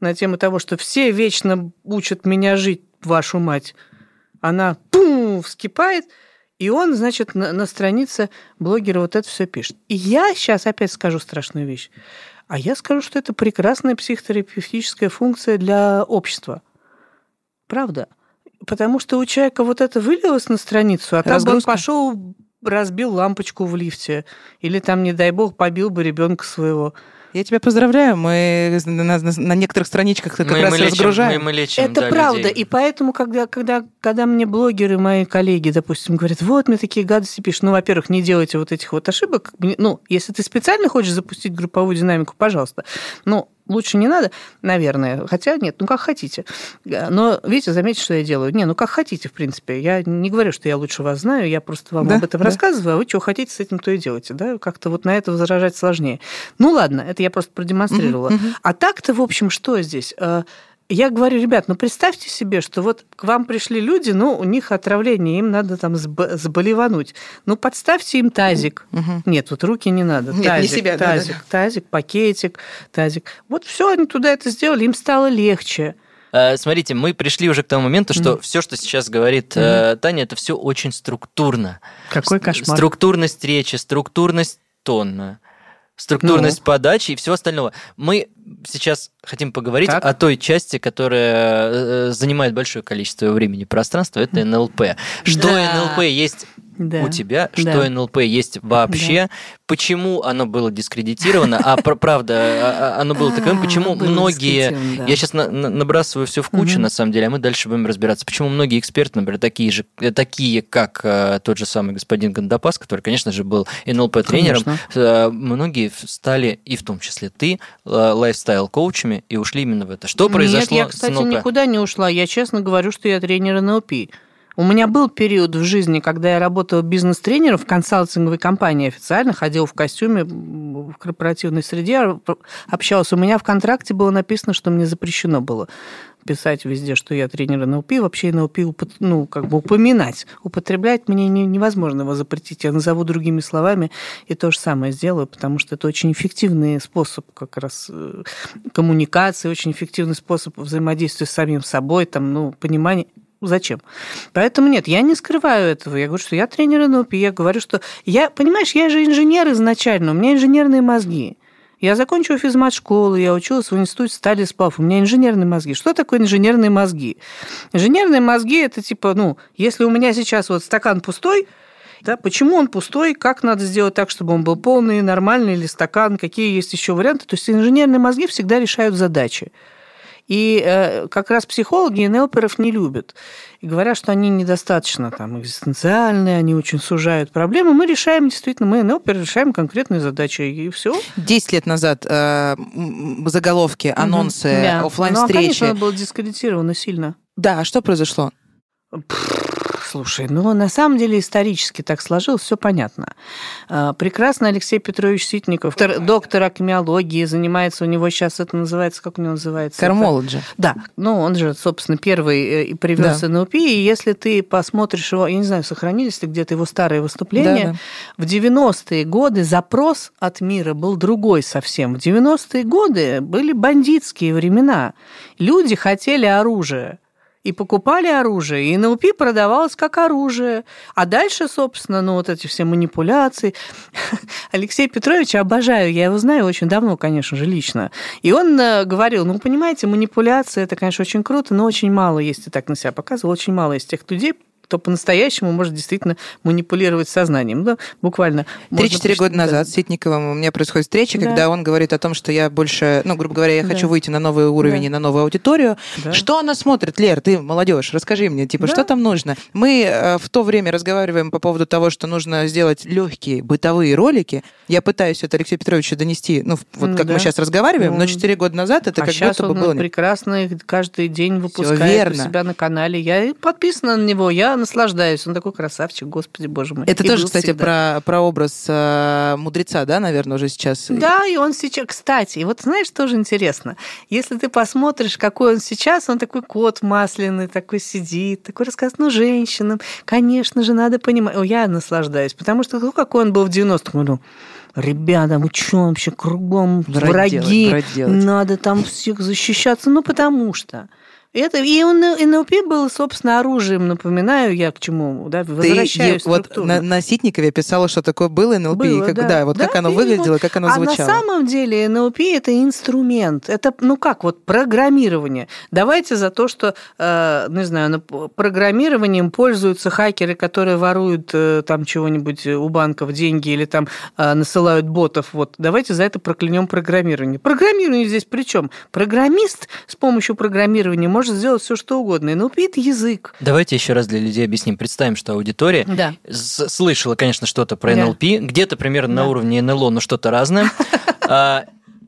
на тему того, что все вечно учат меня жить, вашу мать, она пум, вскипает, и он, значит, на, на странице блогера вот это все пишет. И я сейчас опять скажу страшную вещь. А я скажу, что это прекрасная психотерапевтическая функция для общества. Правда. Потому что у человека вот это вылилось на страницу, а там бы он пошел, разбил лампочку в лифте. Или там, не дай бог, побил бы ребенка своего. Я тебя поздравляю. Мы на, на- на некоторых страничках как мы, раз мы лечим, разгружаем. мы, мы лечим, Это да, правда. людей. И поэтому, когда, когда, когда мне блогеры, мои коллеги, допустим, говорят, вот мне такие гадости пишут, ну, во-первых, не делайте вот этих вот ошибок. Ну, если ты специально хочешь запустить групповую динамику, пожалуйста. Ну, лучше не надо, наверное. Хотя нет, ну как хотите. Но, видите, заметьте, что я делаю. Не, ну как хотите, в принципе. Я не говорю, что я лучше вас знаю, я просто вам Да, об этом да. рассказываю, а вы что хотите с этим, то и делаете. Да? Как-то вот на это возражать сложнее. Ну ладно, это я просто продемонстрировала. Мгм, мгм. А так-то, в общем, что здесь? Я говорю, ребят, ну представьте себе, что вот к вам пришли люди, ну, у них отравление, им надо там заболевануть. Ну, подставьте им тазик. Мгм. Нет, вот руки не надо. Нет, не тазик, себя, да, тазик, да. тазик, пакетик, тазик. Вот все, они туда это сделали, им стало легче. Э, Смотрите, мы пришли уже к тому моменту, что Мгм. все, что сейчас говорит э, Таня, это все очень структурно. Какой кошмар. Структурность речи, структурность тона, структурность Ну? подачи и всего остального. Мы сейчас хотим поговорить Так. о той части, которая э, занимает большое количество времени и пространства, это НЛП. Что Да. НЛП есть Да. у тебя, Да. что НЛП есть вообще, почему оно было дискредитировано, а пр- правда, а- а- оно было таковым, А, почему многие... да. Я сейчас набрасываю все в кучу, на самом деле, а мы дальше будем разбираться. Почему многие эксперты, например, такие же, э, такие, как э, тот же самый господин Гандапас, который, конечно же, был НЛП-тренером, э, многие стали, и в том числе ты, лайфстайл-коучами, и ушли именно в это. Что произошло Нет, я, кстати, никуда не ушла. Я честно говорю, что я тренер НЛП. У меня был период в жизни, когда я работала бизнес-тренером в консалтинговой компании официально, ходила в костюме в корпоративной среде, общалась. У меня в контракте было написано, что мне запрещено было писать везде, что я тренер НЛП, вообще НЛП ну, как бы упоминать. Употреблять мне не- невозможно его запретить. Я назову другими словами и то же самое сделаю, потому что это очень эффективный способ как раз э, коммуникации, очень эффективный способ взаимодействия с самим собой, там, ну, понимание. Зачем? Поэтому нет, я не скрываю этого. Я говорю, что я тренер НЛП, я говорю, что я, понимаешь, я же инженер изначально, у меня инженерные мозги. Я закончила физмат-школу, я училась в институте стали сплав. У меня инженерные мозги. Что такое инженерные мозги? Инженерные мозги – это типа, ну, если у меня сейчас вот стакан пустой, да, почему он пустой, как надо сделать так, чтобы он был полный, нормальный или стакан, какие есть еще варианты. То есть инженерные мозги всегда решают задачи. И э, как раз психологи НЛПеров не любят. И говорят, что они недостаточно там, экзистенциальные, они очень сужают проблемы. Мы решаем, действительно, мы НЛПеры решаем конкретные задачи, и все. Десять лет назад э, заголовки, анонсы, оффлайн Ну, а, встречи конечно, оно было дискредитировано сильно. Да, а что произошло? Слушай, ну на самом деле исторически так сложилось, все понятно. А, прекрасно Алексей Петрович Ситников, доктор, доктор акмеологии, занимается, у него сейчас это называется, как у него называется? Karmalogic. Да, ну он же, собственно, первый э, и привез Да. НЛП, и если ты посмотришь его, я не знаю, сохранились ли где-то его старые выступления, Да, в 90-е годы запрос от мира был другой совсем. В 90-е годы были бандитские времена. Люди хотели оружие и покупали оружие, и НЛП продавалось как оружие. А дальше, собственно, ну вот эти все манипуляции. Алексей Петрович обожаю, я его знаю очень давно, конечно же, лично. И он э, говорил, ну, понимаете, манипуляция, это, конечно, очень круто, но очень мало есть, и так на себя показывал, очень мало есть тех людей, кто по-настоящему может действительно манипулировать сознанием. Да, буквально. Три-четыре года назад с Ситниковым у меня происходит встреча, Да. когда он говорит о том, что я больше, ну, грубо говоря, я Да. хочу выйти на новый уровень Да. и на новую аудиторию. Да. Что она смотрит? Лер, ты молодежь, расскажи мне, типа, Да. что там нужно? Мы э, в то время разговариваем по поводу того, что нужно сделать легкие бытовые ролики. Я пытаюсь это Алексею Петровичу донести, ну, вот Ну как да. мы сейчас разговариваем, Ну. но четыре года назад это а как будто бы было... прекрасно их каждый день выпускает у себя на канале. Я подписана на него, я наслаждаюсь. Он такой красавчик, господи, боже мой. Это И тоже, кстати, всегда. про, про образ э, мудреца, да, наверное, уже сейчас. Да, и он сейчас... Кстати, вот знаешь, тоже интересно. Если ты посмотришь, какой он сейчас, он такой кот масляный, такой сидит, такой рассказывает, ну, женщинам, конечно же, надо понимать. О, я наслаждаюсь, потому что ну, какой он был в 90-м году. Ребята, вы что вообще кругом враги? делать, делать. Надо там всех защищаться, ну, потому что... Это, и он, НЛП был, собственно, оружием, напоминаю я к чему, да, Ты возвращаюсь е- вот на, на Ситникове писала, что такое было НЛП, Было, и как, да. да. вот как Да, оно и выглядело, вот- как оно а звучало. на самом деле НЛП это инструмент. Это, ну как, вот программирование. Давайте за то, что, э, не знаю, на- программированием пользуются хакеры, которые воруют э, там чего-нибудь у банков деньги или там э, насылают ботов. Вот давайте за это проклянем программирование. Программирование здесь при чем? Программист с помощью программирования может сделать все, что угодно. НЛП это язык. Давайте еще раз для людей объясним. Представим, что аудитория Да. слышала, конечно, что-то про Да. НЛП, где-то примерно на Да. уровне НЛО, но что-то разное. А,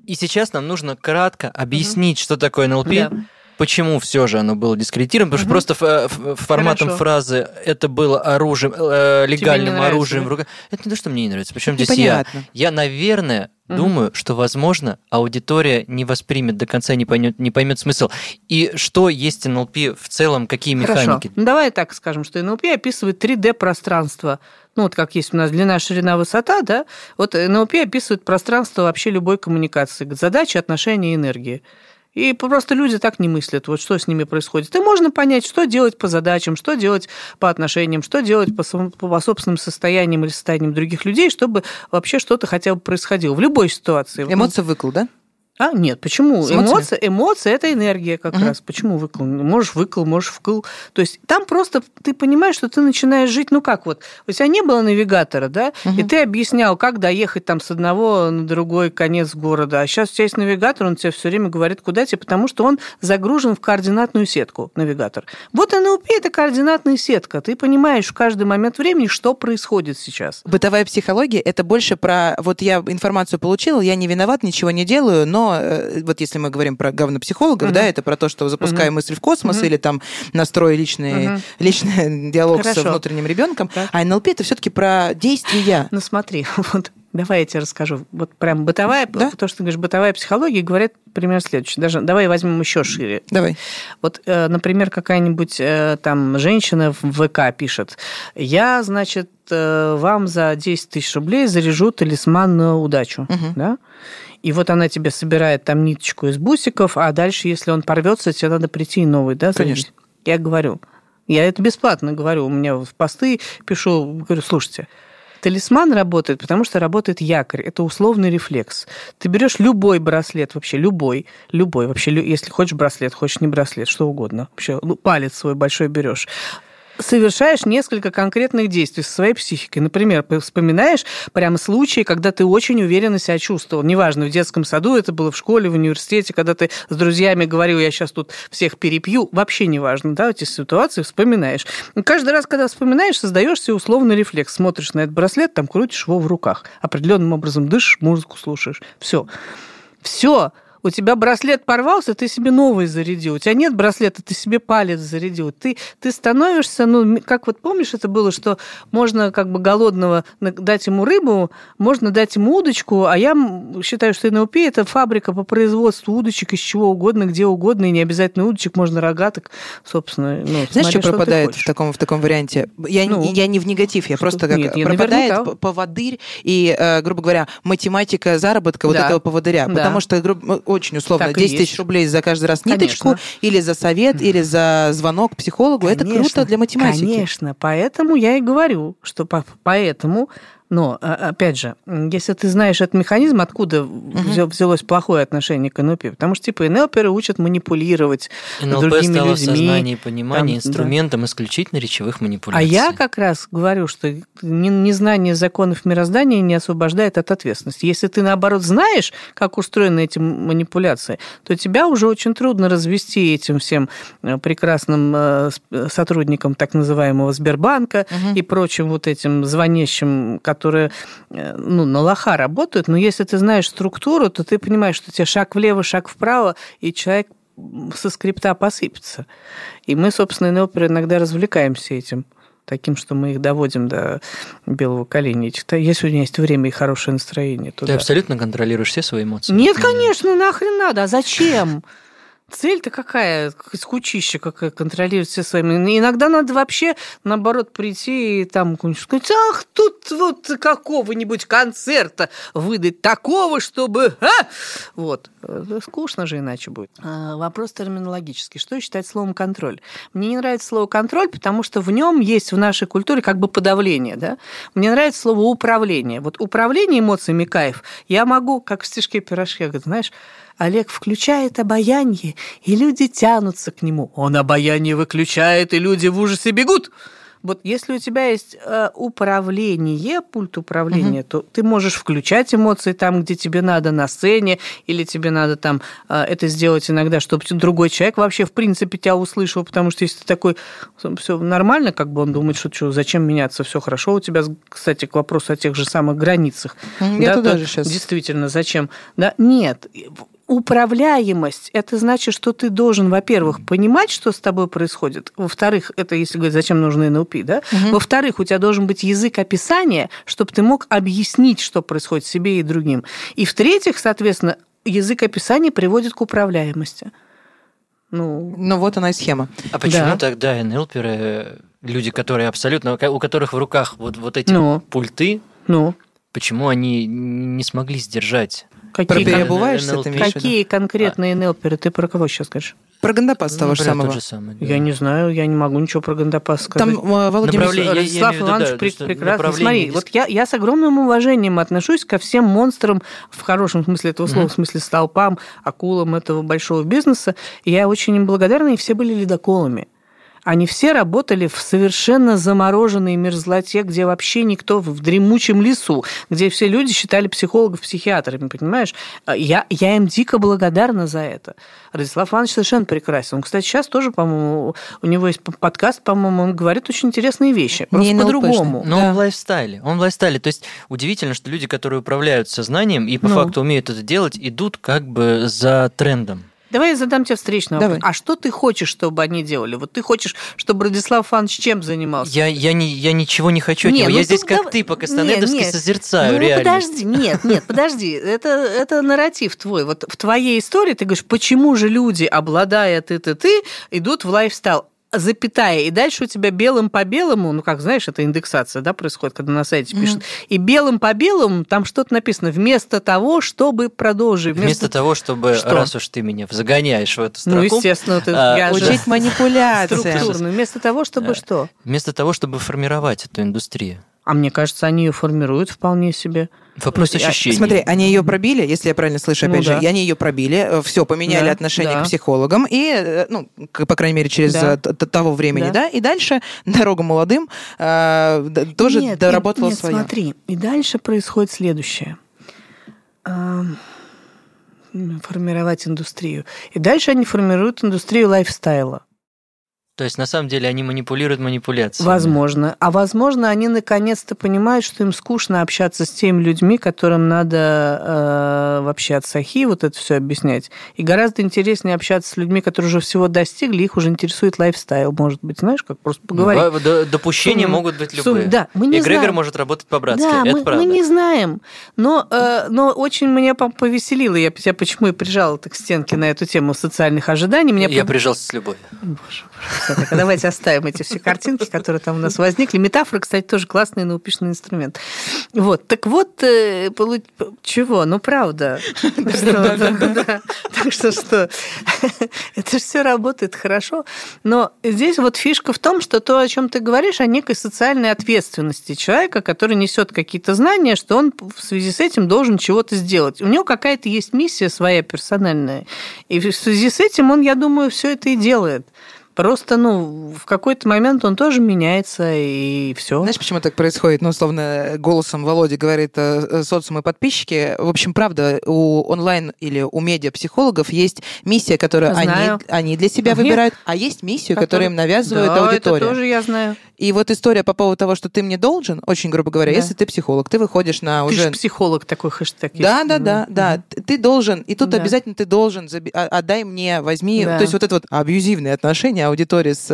И сейчас нам нужно кратко объяснить, что такое НЛП, Да. Почему все же оно было дискредитировано, потому что просто ф- ф- форматом Хорошо. фразы это было оружием, э, легальным оружием в руках. Это не то, что мне не нравится. Причем здесь я. Непонятно. Я, наверное, Мгм. думаю, что, возможно, аудитория не воспримет до конца, не поймет, не поймет смысл. И что есть НЛП в целом, какие Хорошо. механики. Ну, давай так скажем, что НЛП описывает 3D-пространство. Ну, вот как есть у нас длина, ширина, высота, да? Вот НЛП описывает пространство вообще любой коммуникации. Задачи, отношения, энергии. И просто люди так не мыслят, вот что с ними происходит. И можно понять, что делать по задачам, что делать по отношениям, что делать по, по собственным состояниям или состояниям других людей, чтобы вообще что-то хотя бы происходило в любой ситуации. Эмоция выкл, да? А, нет, почему? С эмоциями? Эмоция, эмоция это энергия как Мгм. раз. Почему выкл? Можешь выкл, можешь вкл. То есть там просто ты понимаешь, что ты начинаешь жить, ну как вот, у тебя не было навигатора, да, и Мгм. ты объяснял, как доехать там с одного на другой конец города. А сейчас у тебя есть навигатор, он тебе все время говорит, куда тебе, потому что он загружен в координатную сетку, навигатор. Вот НЛП это координатная сетка. Ты понимаешь в каждый момент времени, что происходит сейчас. Бытовая психология это больше про вот я информацию получила, я не виноват, ничего не делаю, но э, вот если мы говорим про говнопсихологов, Мгм. да, это про то, что запускаю Мгм. мысль в космос Мгм. или там настрою личный, Мгм. личный диалог Хорошо. с внутренним ребенком. Так. А НЛП это все-таки про действия. Ну смотри, вот давай я тебе расскажу. Вот прям бытовая, Да? то, что ты говоришь, бытовая психология говорит примерно следующее. Даже давай возьмем еще шире. Давай. Вот, э, например, какая-нибудь э, там женщина в ВК пишет, я, значит, вам за 10 тысяч рублей заряжу талисман на удачу, Мгм. да? И вот она тебе собирает там ниточку из бусиков, а дальше, если он порвется, тебе надо прийти и новый, да? Конечно. Я говорю, я это бесплатно говорю, у меня в посты пишу, говорю, слушайте, Талисман работает, потому что работает якорь. Это условный рефлекс. Ты берешь любой браслет, вообще любой, любой, вообще, если хочешь браслет, хочешь не браслет, что угодно. Вообще, палец свой большой берешь совершаешь несколько конкретных действий со своей психикой. Например, вспоминаешь прямо случаи, когда ты очень уверенно себя чувствовал. Неважно, в детском саду это было, в школе, в университете, когда ты с друзьями говорил, я сейчас тут всех перепью. Вообще неважно, да, эти ситуации вспоминаешь. И каждый раз, когда вспоминаешь, создаешь себе условный рефлекс. Смотришь на этот браслет, там крутишь его в руках. Определенным образом дышишь, музыку слушаешь. Все. Все У тебя браслет порвался, ты себе новый зарядил. У тебя нет браслета, ты себе палец зарядил. Ты, ты становишься, ну, как вот помнишь, это было, что можно как бы голодного дать ему рыбу, можно дать ему удочку, а я считаю, что НЛП – это фабрика по производству удочек из чего угодно, где угодно, и не обязательно удочек, можно рогаток, собственно. Ну, Знаешь, смотря, что что пропадает в таком, в таком варианте? Я, Ну, я не в негатив, я что- просто как нет, пропадает наверняка. поводырь и, э, грубо говоря, математика заработка вот Да. этого поводыря. Да. Потому что, грубо- очень условно, Так и 10 тысяч рублей за каждый раз ниточку, Конечно. или за совет, или за звонок к психологу, это Конечно, круто для математики. Конечно, поэтому я и говорю, что по- поэтому, но, а, опять же, если ты знаешь этот механизм, откуда взя- взялось плохое отношение к НЛП, потому что, типа, НЛПеры учат манипулировать НЛП другими стало в людьми. сознании и понимании там, да. инструментом исключительно речевых А манипуляций. я как раз говорю, что не- незнание законов мироздания не освобождает от ответственности. Если ты, наоборот, знаешь, как устроены эти манипуляции, то тебя уже очень трудно развести этим всем э, прекрасным э, с- сотрудникам так называемого Сбербанка и прочим вот этим звонящим, которые э, ну, на лоха работают. Но если ты знаешь структуру, то ты понимаешь, что тебе шаг влево, шаг вправо, и человек со скрипта посыпется. И мы, собственно, НЛПеры иногда развлекаемся этим таким, что мы их доводим до белого коленя. Да, Если у меня есть время и хорошее настроение, то Ты абсолютно контролируешь все свои эмоции. Нет, конечно, нахрен надо. А зачем? Цель-то какая? Скучища какая контролировать все своими. Иногда надо вообще, наоборот, прийти и там сказать, ах, тут вот какого-нибудь концерта выдать такого, чтобы... а!» Вот. Э, Скучно же иначе будет. А, Вопрос терминологический. Что считать словом контроль? Мне не нравится слово контроль, потому что в нем есть в нашей культуре как бы подавление. Да? Мне нравится слово управление. Вот управление эмоциями кайф. Я могу, как в стишке говорит, знаешь, Олег включает обаяние, и люди тянутся к нему. Он обаяние выключает, и люди в ужасе бегут. Вот если у тебя есть э, управление, пульт управления, то ты можешь включать эмоции там, где тебе надо на сцене, или тебе надо там э, это сделать иногда, чтобы другой человек вообще в принципе тебя услышал, потому что если ты такой, все нормально, как бы он думает, что, что зачем меняться, все хорошо у тебя, кстати, к вопросу о тех же самых границах. Я Да, туда же щас. Действительно, зачем? Да, нет, управляемость, это значит, что ты должен, во-первых, понимать, что с тобой происходит. Во-вторых, это если говорить, зачем нужны НЛП, да? Во-вторых, у тебя должен быть язык описания, чтобы ты мог объяснить, что происходит себе и другим. И в-третьих, соответственно, язык описания приводит к управляемости. Ну, Ну вот она и схема. А почему Да. тогда НЛперы, люди, которые абсолютно, у которых в руках вот, вот эти Ну. пульты, ну, почему они не смогли сдержать? Про какие, кон- переобуваешься, ты в виду? какие конкретные НЛПеры? Ты про кого сейчас скажешь? Про Гандапас того же самого. же самый, да. Я не знаю, я не могу ничего про Гандапас сказать. Там э, Володя Направление- Миш- я- я Ростислав имею в виду, Иванович да, прекрасно. Смотри, вот я, я с огромным уважением отношусь ко всем монстрам, в хорошем смысле этого слова, в смысле столпам, акулам этого большого бизнеса. И я очень им благодарна, и все были ледоколами. Они все работали в совершенно замороженной мерзлоте, где вообще никто в дремучем лесу, где все люди считали психологов психиатрами, понимаешь? А Я, я им дико благодарна за это. Радислав Иванович совершенно прекрасен. Он, кстати, сейчас тоже, по-моему, у него есть подкаст, по-моему, он говорит очень интересные вещи. Просто по-другому. Но Да. он в лайфстайле. Он в лайфстайле. То есть удивительно, что люди, которые управляют сознанием и по Ну. факту умеют это делать, идут как бы за трендом. Давай я задам тебе встречный вопрос. Давай. А что ты хочешь, чтобы они делали? Вот ты хочешь, чтобы Радислав Иванович чем занимался? Я, я, не, я ничего не хочу от Не, него. ну я здесь как дав- ты по Кастанедовски Не, не. созерцаю ну, реальность. подожди, нет, нет, подожди. Это, это нарратив твой. Вот в твоей истории ты говоришь, почему же люди, обладая ты-ты-ты, идут в лайфстайл? Запятая, и дальше у тебя белым по белому, ну, как знаешь, это индексация, да, происходит, когда на сайте пишут, и белым по белому там что-то написано, вместо того, чтобы продолжить. Вместо того, чтобы, Что? раз уж ты меня загоняешь в эту Ну, строку, естественно, ты, а, я же Учить манипуляциям. структурно. Вместо того, чтобы Да. что? вместо того, чтобы формировать эту индустрию. А мне кажется, они ее формируют вполне себе. Вопрос ощущений. Смотри, они ее пробили, если я правильно слышу, опять Ну же, да. они ее пробили, все, поменяли Да, отношение да. к психологам, и, э, ну, к- по крайней мере, через Да. э, того времени, Да. да, и дальше дорога молодым э, тоже Нет, доработала нет, свое. смотри, и дальше происходит следующее. Формировать индустрию. И дальше они формируют индустрию lifestyle а. То есть, на самом деле, они манипулируют манипуляцией. Возможно. А возможно, они наконец-то понимают, что им скучно общаться с теми людьми, которым надо э, вообще от сохи вот это все объяснять. И гораздо интереснее общаться с людьми, которые уже всего достигли, их уже интересует lifestyle, может быть, знаешь, как просто поговорить. Ну, допущения Сум- могут быть любые. да, мы не И Грегор знаем. может работать по-братски. Да, это мы, правда. мы не знаем. Но, э, но очень меня по- повеселило. Я, я почему и прижала так к стенке на эту тему социальных ожиданий. Меня Я по- прижался с любовью. Боже, боже, всё-таки давайте оставим эти все картинки, которые там у нас возникли. Метафора, кстати, тоже классный наупишный инструмент. Вот, так вот, э, чего? Ну, правда. Так что что? Это же все работает хорошо. Но здесь вот фишка в том, что то, о чем ты говоришь, о некой социальной ответственности человека, который несет какие-то знания, что он в связи с этим должен чего-то сделать. У него какая-то есть миссия своя персональная. И в связи с этим он, я думаю, все это и делает. Просто, ну, в какой-то момент он тоже меняется, и все. Знаешь, почему так происходит? Ну, условно, голосом Володи говорит э, социум и подписчики. В общем, правда, у онлайн или у медиа-психологов есть миссия, которую они, Знаю. они для себя Нет. выбирают, а есть миссию, которую им навязывает да, аудитория. это тоже я знаю. И вот история по поводу того, что ты мне должен, очень грубо говоря, Да. если ты психолог, ты выходишь на Ты уже... же психолог такой хэштег есть. Да, да, да, да. Ты должен, и тут Да. обязательно ты должен, заби- а- отдай мне, возьми. Да. То есть вот это вот абьюзивные отношения аудитории с,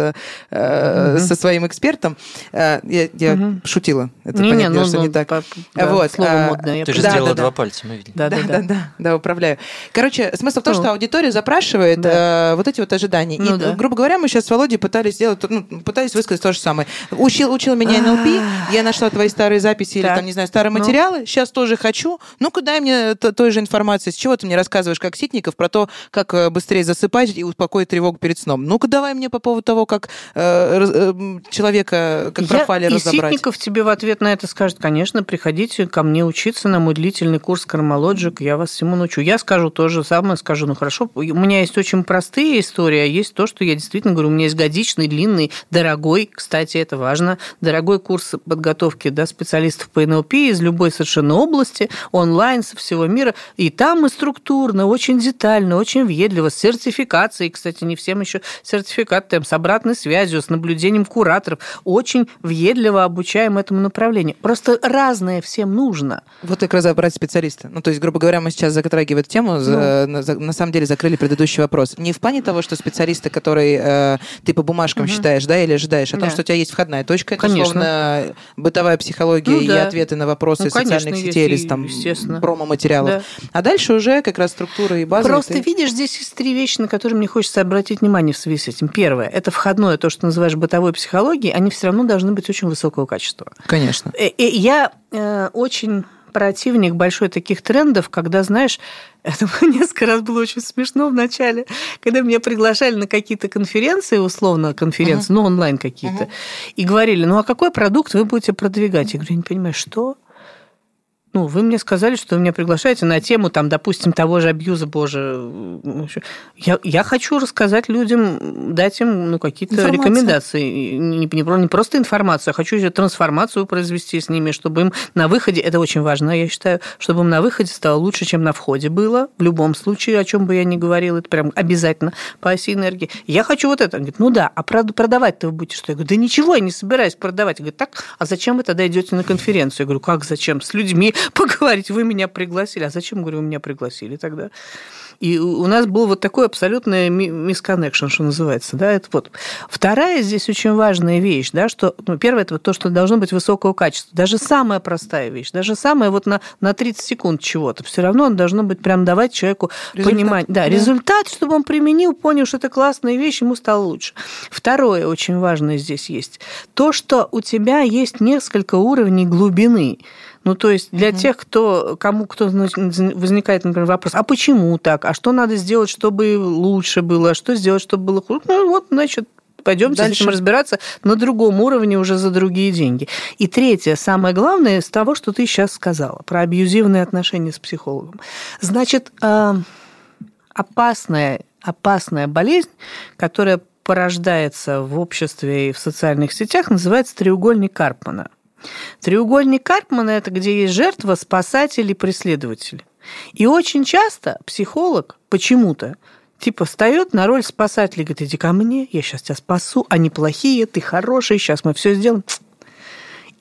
э, Мгм. со своим экспертом. Э, Я, я Мгм. шутила. Это Не-не, понятно, ну, что ну, не так. по- да, Вот, слово а, модное. я Ты же Да, сделала да, да. два пальца, мы видели. Да, да, да, да. да, да, управляю. Короче, смысл в том, Ну. что аудитория запрашивает Да. э, вот эти вот ожидания. Ну и, да. грубо говоря, мы сейчас с Володей пытались сделать, ну, пытались высказать то же самое. Учил, учил меня НЛП, я нашла твои старые записи или там, не знаю, старые Ну. материалы, сейчас тоже хочу. Ну-ка, дай мне той же информации. С чего ты мне рассказываешь, как Ситников, про то, как э, быстрее засыпать и успокоить тревогу перед сном. Ну-ка, давай мне по поводу того, как э, э, человека, как Я- профайлер и разобрать. Ситников тебе в ответ на это скажет, конечно, приходите ко мне учиться на мой длительный курс кармалоджик, я вас всему научу. Я скажу то же самое, скажу, ну хорошо, у меня есть очень простые истории, а есть то, что я действительно говорю, у меня есть годичный, длинный, дорогой, кстати, это важно, дорогой курс подготовки да, специалистов по НЛП из любой совершенно области, онлайн со всего мира, и там мы структурно, очень детально, очень въедливо, с сертификацией, кстати, не всем еще сертификат, там, с обратной связью, с наблюдением кураторов, очень въедливо обучаем этому направлению. Просто разное всем нужно. Вот как разобрать специалиста. Ну, то есть, грубо говоря, мы сейчас затрагиваем эту тему, за- на, за- на самом деле закрыли предыдущий вопрос. Не в плане того, что специалисты, которые э, ты по бумажкам Мгм. считаешь, да, или ожидаешь, о том, Да. что у тебя есть входная точка, это, Конечно. условно, бытовая психология Ну и да. ответы на вопросы Ну, конечно, социальных есть, сетей или и- там промо-материалов. Да. А дальше уже как раз структура и база. Просто ты- видишь, здесь есть три вещи, на которые мне хочется обратить внимание в связи с этим. Первое – это входное, то, что называешь бытовой психологией, они все равно должны быть очень высокого качества. Конечно. Э, э, Я э, очень противник большой таких трендов, когда, знаешь, это несколько раз было очень смешно в начале, когда меня приглашали на какие-то конференции, условно конференции, ну, онлайн какие-то, и говорили, ну, а какой продукт вы будете продвигать? Я говорю, я не понимаю, что? Ну, вы мне сказали, что вы меня приглашаете на тему, там, допустим, того же абьюза, боже. Я, я хочу рассказать людям, дать им ну, какие-то рекомендации. Не, не, не просто информацию, а хочу еще трансформацию произвести с ними, чтобы им на выходе, это очень важно, я считаю, чтобы им на выходе стало лучше, чем на входе было. В любом случае, о чем бы я ни говорила, это прям обязательно по оси энергии. Я хочу вот это. Он говорит, ну да, а прод- продавать-то вы будете что? Я говорю, да ничего, я не собираюсь продавать. Он говорит, так, а зачем вы тогда идете на конференцию? Я говорю, как зачем? С людьми поговорить, вы меня пригласили. А зачем, говорю, вы меня пригласили тогда? И у нас был вот такой абсолютный ми- мисконнекшн, что называется. Да? Это вот. Вторая здесь очень важная вещь, да, что ну, первое, это вот то, что должно быть высокого качества. Даже самая простая вещь, даже самая вот на, на 30 секунд чего-то, все равно он должно быть прям давать человеку Результат. понимание. Да, Да. результат, чтобы он применил, понял, что это классная вещь, ему стало лучше. Второе очень важное здесь есть. То, что у тебя есть несколько уровней глубины. Ну, то есть для тех, кто, кому кто возникает, например, вопрос, а почему так? А что надо сделать, чтобы лучше было? А что сделать, чтобы было хуже? Ну, вот, значит, Пойдемте с Дальше. этим разбираться на другом уровне уже за другие деньги. И третье, самое главное, из того, что ты сейчас сказала, про абьюзивные отношения с психологом. Значит, э, опасная, опасная болезнь, которая порождается в обществе и в социальных сетях, называется треугольник Карпмана. Треугольник Карпмана – это где есть жертва, спасатель и преследователь. И очень часто психолог почему-то типа встает на роль спасателя, говорит, иди ко мне, я сейчас тебя спасу, они плохие, ты хороший, сейчас мы все сделаем.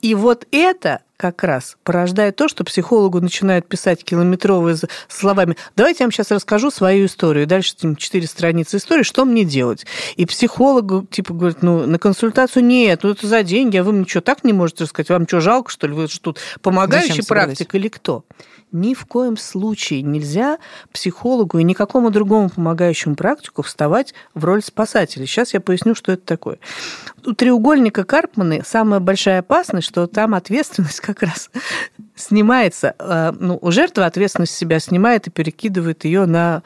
И вот это как раз порождает то, что психологу начинают писать километровые словами. Давайте я вам сейчас расскажу свою историю. Дальше четыре страницы истории, что мне делать. И психологу типа говорит, ну, на консультацию нет, ну, это за деньги, а вы мне что, так не можете рассказать? Вам что, жалко, что ли? Вы что тут помогающий практик или кто? Ни в коем случае нельзя психологу и никакому другому помогающему практику вставать в роль спасателя. Сейчас я поясню, что это такое. У треугольника Карпмана самая большая опасность, что там ответственность как раз снимается. Э, ну, у жертвы ответственность себя снимает и перекидывает ее на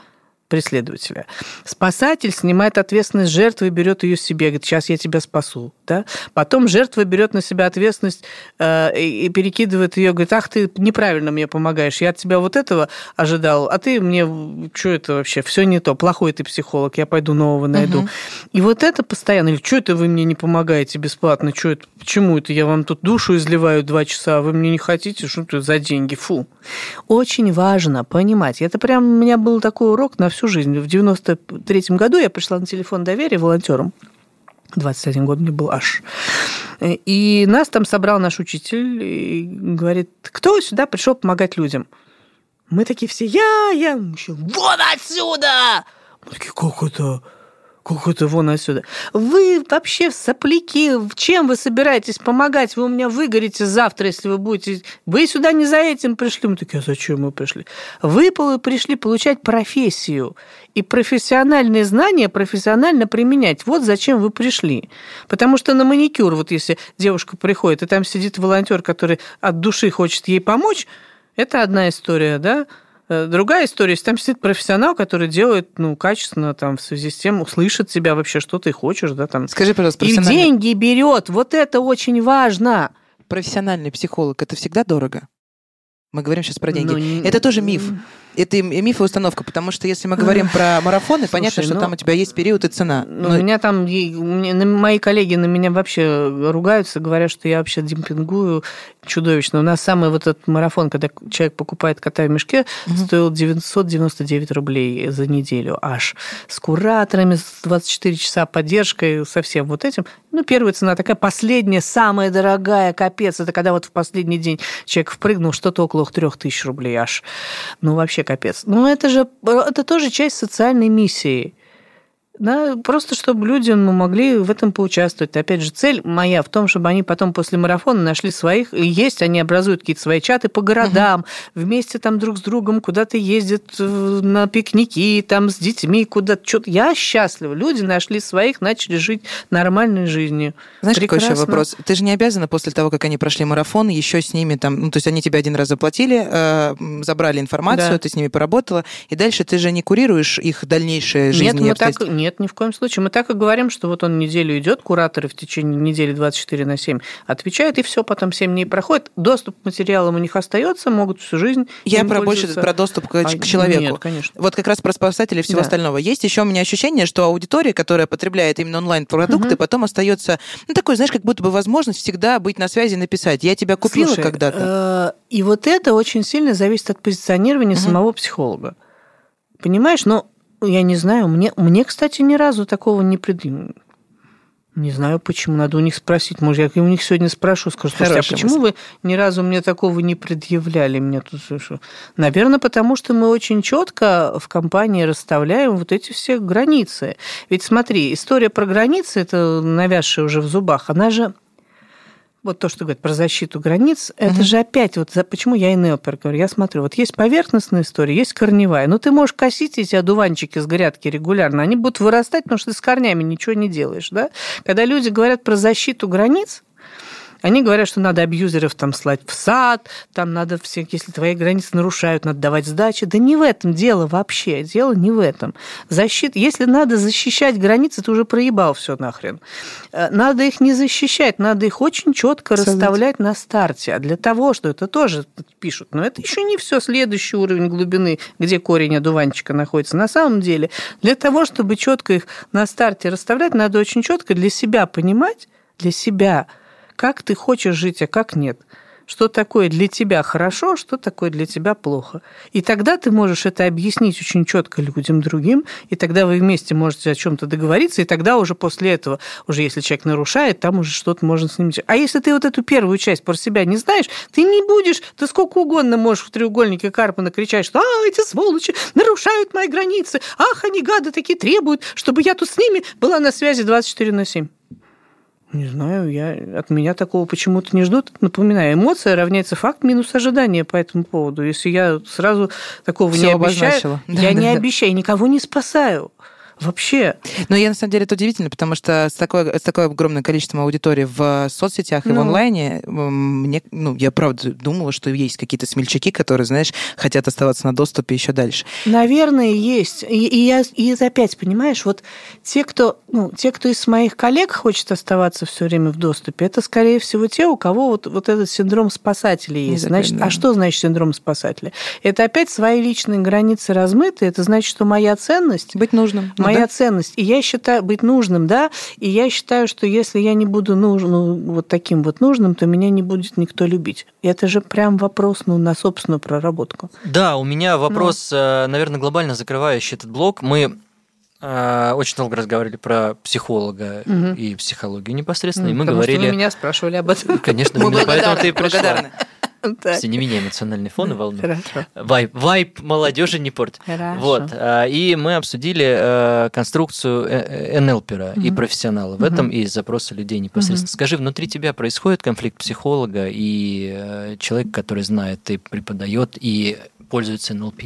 преследователя. Спасатель снимает ответственность жертвы и берет ее себе, говорит, сейчас я тебя спасу. Да? Потом жертва берет на себя ответственность э, и перекидывает ее, говорит, ах, ты неправильно мне помогаешь, я от тебя вот этого ожидал, а ты мне, что это вообще, все не то, плохой ты психолог, я пойду нового найду. Угу. И вот это постоянно, или что это вы мне не помогаете бесплатно, что это, почему это я вам тут душу изливаю два часа, а вы мне не хотите, что это за деньги, фу. Очень важно понимать, это прям у меня был такой урок на всю жизнь. В 93 году я пришла на телефон доверия волонтером. 21 год мне был аж. И нас там собрал наш учитель и говорит, кто сюда пришел помогать людям? Мы такие все, я, я, вот отсюда! Мы такие, как это? Как это вон отсюда? Вы вообще сопляки, чем вы собираетесь помогать? Вы у меня выгорите завтра, если вы будете... Вы сюда не за этим пришли. Мы такие, а зачем мы пришли? Вы пришли получать профессию и профессиональные знания профессионально применять. Вот зачем вы пришли. Потому что на маникюр, вот если девушка приходит, и там сидит волонтер, который от души хочет ей помочь, это одна история, да? Э, другая история, если там сидит профессионал, который делает, ну, качественно, там, в связи с тем, услышит тебя вообще, что ты хочешь, да, там. Скажи, пожалуйста, И деньги берет, вот это очень важно. Профессиональный психолог, это всегда дорого? Мы говорим сейчас про деньги. Ну, это тоже миф это миф и установка, потому что если мы говорим про марафоны, Слушай, понятно, что ну, там у тебя есть период и цена. Ну, но... У меня там, мои коллеги на меня вообще ругаются, говорят, что я вообще демпингую чудовищно. У нас самый вот этот марафон, когда человек покупает кота в мешке, угу. стоил 999 рублей за неделю аж. С кураторами, с 24 часа поддержкой, со всем вот этим. Ну, первая цена такая, последняя, самая дорогая, капец. Это когда вот в последний день человек впрыгнул, что-то около 3000 рублей аж. Ну, вообще капец. Ну, это же это тоже часть социальной миссии. Да, просто чтобы люди ну, могли в этом поучаствовать. Опять же, цель моя в том, чтобы они потом после марафона нашли своих, и есть, они образуют какие-то свои чаты по городам, угу. вместе там друг с другом куда-то ездят э, на пикники, там с детьми куда-то. Что-то. Я счастлива. Люди нашли своих, начали жить нормальной жизнью. Знаешь, Прекрасно. какой еще вопрос? Ты же не обязана после того, как они прошли марафон, еще с ними там, ну, то есть они тебе один раз заплатили, э, забрали информацию, да. ты с ними поработала, и дальше ты же не курируешь их дальнейшее жизнь. Нет, мы так, нет, ни в коем случае. Мы так и говорим, что вот он неделю идет, кураторы в течение недели 24 на 7 отвечают, и все, потом 7 дней проходит. Доступ к материалам у них остается, могут всю жизнь. Я про больше про доступ к, а, к человеку. Нет, конечно. Вот как раз про спасателей и всего да. остального. Есть еще у меня ощущение, что аудитория, которая потребляет именно онлайн-продукты, угу. потом остается, ну, такой, знаешь, как будто бы возможность всегда быть на связи, написать. Я тебя купила когда-то. Э, и вот это очень сильно зависит от позиционирования угу. самого психолога. Понимаешь, но я не знаю, мне, мне, кстати, ни разу такого не предъявили. Не знаю, почему. Надо у них спросить. Может, я у них сегодня спрошу, скажу, слушайте, а почему мысль. вы ни разу мне такого не предъявляли? Мне тут, слышу. Наверное, потому что мы очень четко в компании расставляем вот эти все границы. Ведь смотри, история про границы, это навязшая уже в зубах, она же вот то, что говорит про защиту границ, угу. это же опять вот за, почему я и неопер говорю. Я смотрю, вот есть поверхностная история, есть корневая. Ну, ты можешь косить эти одуванчики с грядки регулярно, они будут вырастать, потому что ты с корнями ничего не делаешь, да? Когда люди говорят про защиту границ, они говорят, что надо абьюзеров там слать в сад, там надо все, если твои границы нарушают, надо давать сдачи. Да не в этом дело вообще. Дело не в этом. Защита, если надо защищать границы, ты уже проебал все нахрен. Э, надо их не защищать, надо их очень четко расставлять на старте. А для того, что это тоже пишут, но это еще не все следующий уровень глубины, где корень одуванчика находится. На самом деле, для того, чтобы четко их на старте расставлять, надо очень четко для себя понимать, для себя – как ты хочешь жить, а как нет. что такое для тебя хорошо, что такое для тебя плохо. И тогда ты можешь это объяснить очень четко людям другим, и тогда вы вместе можете о чем-то договориться, и тогда уже после этого, уже если человек нарушает, там уже что-то можно с ним делать. А если ты вот эту первую часть про себя не знаешь, ты не будешь, ты сколько угодно можешь в треугольнике Карпана кричать, что «А, эти сволочи нарушают мои границы! Ах, они гады такие требуют, чтобы я тут с ними была на связи 24 на 7». Не знаю, я, от меня такого почему-то не ждут. Напоминаю, эмоция равняется факт минус ожидание по этому поводу. Если я сразу такого Всё не обещаю, обозначила. я Да, не да, да. обещаю, никого не спасаю. Вообще. Но я на самом деле это удивительно, потому что с такой, с такой огромным количеством аудитории в соцсетях и в Ну. онлайне, мне, ну, я правда думала, что есть какие-то смельчаки, которые, знаешь, хотят оставаться на доступе еще дальше. Наверное, есть. И, и я и опять, понимаешь, вот те, кто, ну, те, кто из моих коллег хочет оставаться все время в доступе, это, скорее всего, те, у кого вот, вот этот синдром спасателя есть. Значит, да. А что значит синдром спасателя? Это опять свои личные границы размыты. Это значит, что моя ценность Быть нужным. Ну моя да. ценность. И я считаю быть нужным, да, и я считаю, что если я не буду нужен, ну, вот таким вот нужным, то меня не будет никто любить. И это же прям вопрос ну, на собственную проработку. Да, у меня вопрос, э, наверное, глобально закрывающий этот блок. Мы э, очень долго разговаривали про психолога Мгм. и психологию непосредственно, и мы Потому что говорили... вы меня спрашивали об этом. Конечно, Мы именно поэтому ты и пришла. Все, не меня эмоциональный фон и волну. Хорошо. Вайп, вайп молодежи не портит. Хорошо. Вот. а, И мы обсудили э, конструкцию э, НЛПера и профессионала в этом и запроса людей непосредственно. Скажи, внутри тебя происходит конфликт психолога и э, человека, который знает и преподает и пользуется НЛП?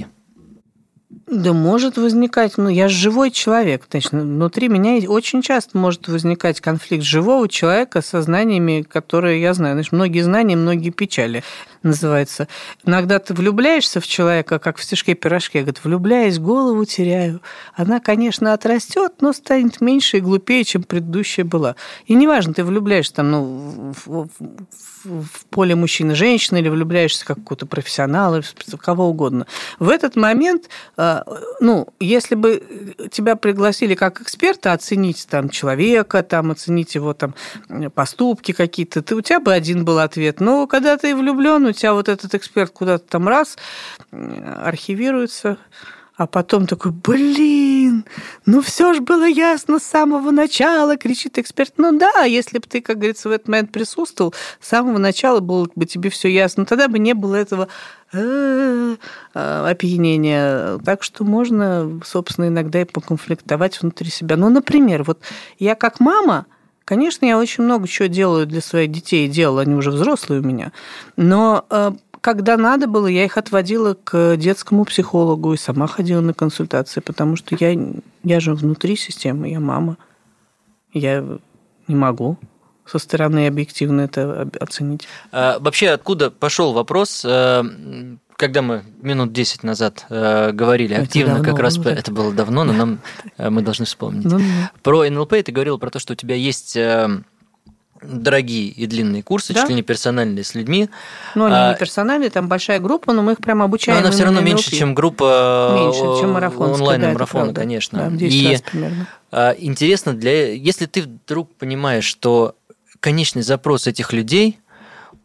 Да может возникать, ну я же живой человек, значит, внутри меня очень часто может возникать конфликт живого человека со знаниями, которые я знаю. Значит, многие знания, многие печали называется. Иногда ты влюбляешься в человека, как в стишке-пирожке, говорит, влюбляясь, голову теряю. Она, конечно, отрастет, но станет меньше и глупее, чем предыдущая была. И неважно, ты влюбляешься там, ну, в, в- в- поле мужчины женщины или влюбляешься как какого-то профессионала, кого угодно. В этот момент, э, ну, если бы тебя пригласили как эксперта оценить там человека, там оценить его там поступки какие-то, ты, у тебя бы один был ответ. Но когда ты влюблен, у тебя вот этот эксперт куда-то там раз э, архивируется, а потом такой, блин, ну все же было ясно с самого начала, кричит эксперт. Ну да, если бы ты, как говорится, в этот момент присутствовал, с самого начала было бы тебе все ясно, тогда бы не было этого э, э, опьянения. Так что можно, собственно, иногда и поконфликтовать внутри себя. Ну, например, вот я как мама, Конечно, я очень много чего делаю для своих детей, делала, они уже взрослые у меня. Но э, когда надо было, я их отводила к детскому психологу и сама ходила на консультации, потому что я, я же внутри системы, я мама. Я не могу со стороны объективно это оценить. А, Вообще, откуда пошел вопрос, э, когда мы минут 10 назад э, говорили Это активно, давно как раз уже. по- это было давно, но нам э, мы должны вспомнить. Ну, ну. Про НЛП ты говорил про то, что у тебя есть э, дорогие и длинные курсы, Да. чуть ли не персональные с людьми. Ну, они А, не персональные, там большая группа, но мы их прям Но обучаем. она все равно меньше, чем группа Меньше, чем марафонская, онлайн да, конечно. Да, в 10 и раз примерно. а, интересно, для, если ты вдруг понимаешь, что конечный запрос этих людей,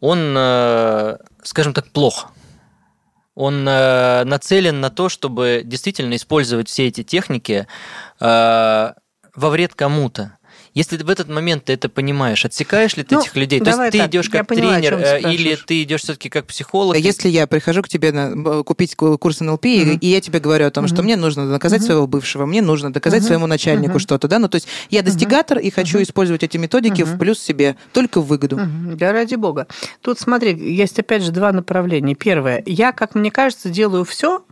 он, э, скажем так, плох. Он э, нацелен на то, чтобы действительно использовать все эти техники э, во вред кому-то. Если в этот момент ты это понимаешь, отсекаешь ли ты Ну, этих людей? То есть ты так, идешь как поняла, тренер, э, или ты идешь все-таки как психолог? Если я прихожу к тебе на, купить ку- курс НЛП, и- Мгм. и я тебе говорю о том, что Мгм. мне нужно доказать Мгм. своего бывшего, мне нужно доказать Мгм. своему начальнику Мгм. что-то, да, ну то есть я достигатор и хочу Мгм. использовать эти методики в Мгм. плюс себе, только в выгоду. Мгм. Да ради бога. Тут, смотри, есть опять же два направления. Первое. Я, как мне кажется, делаю все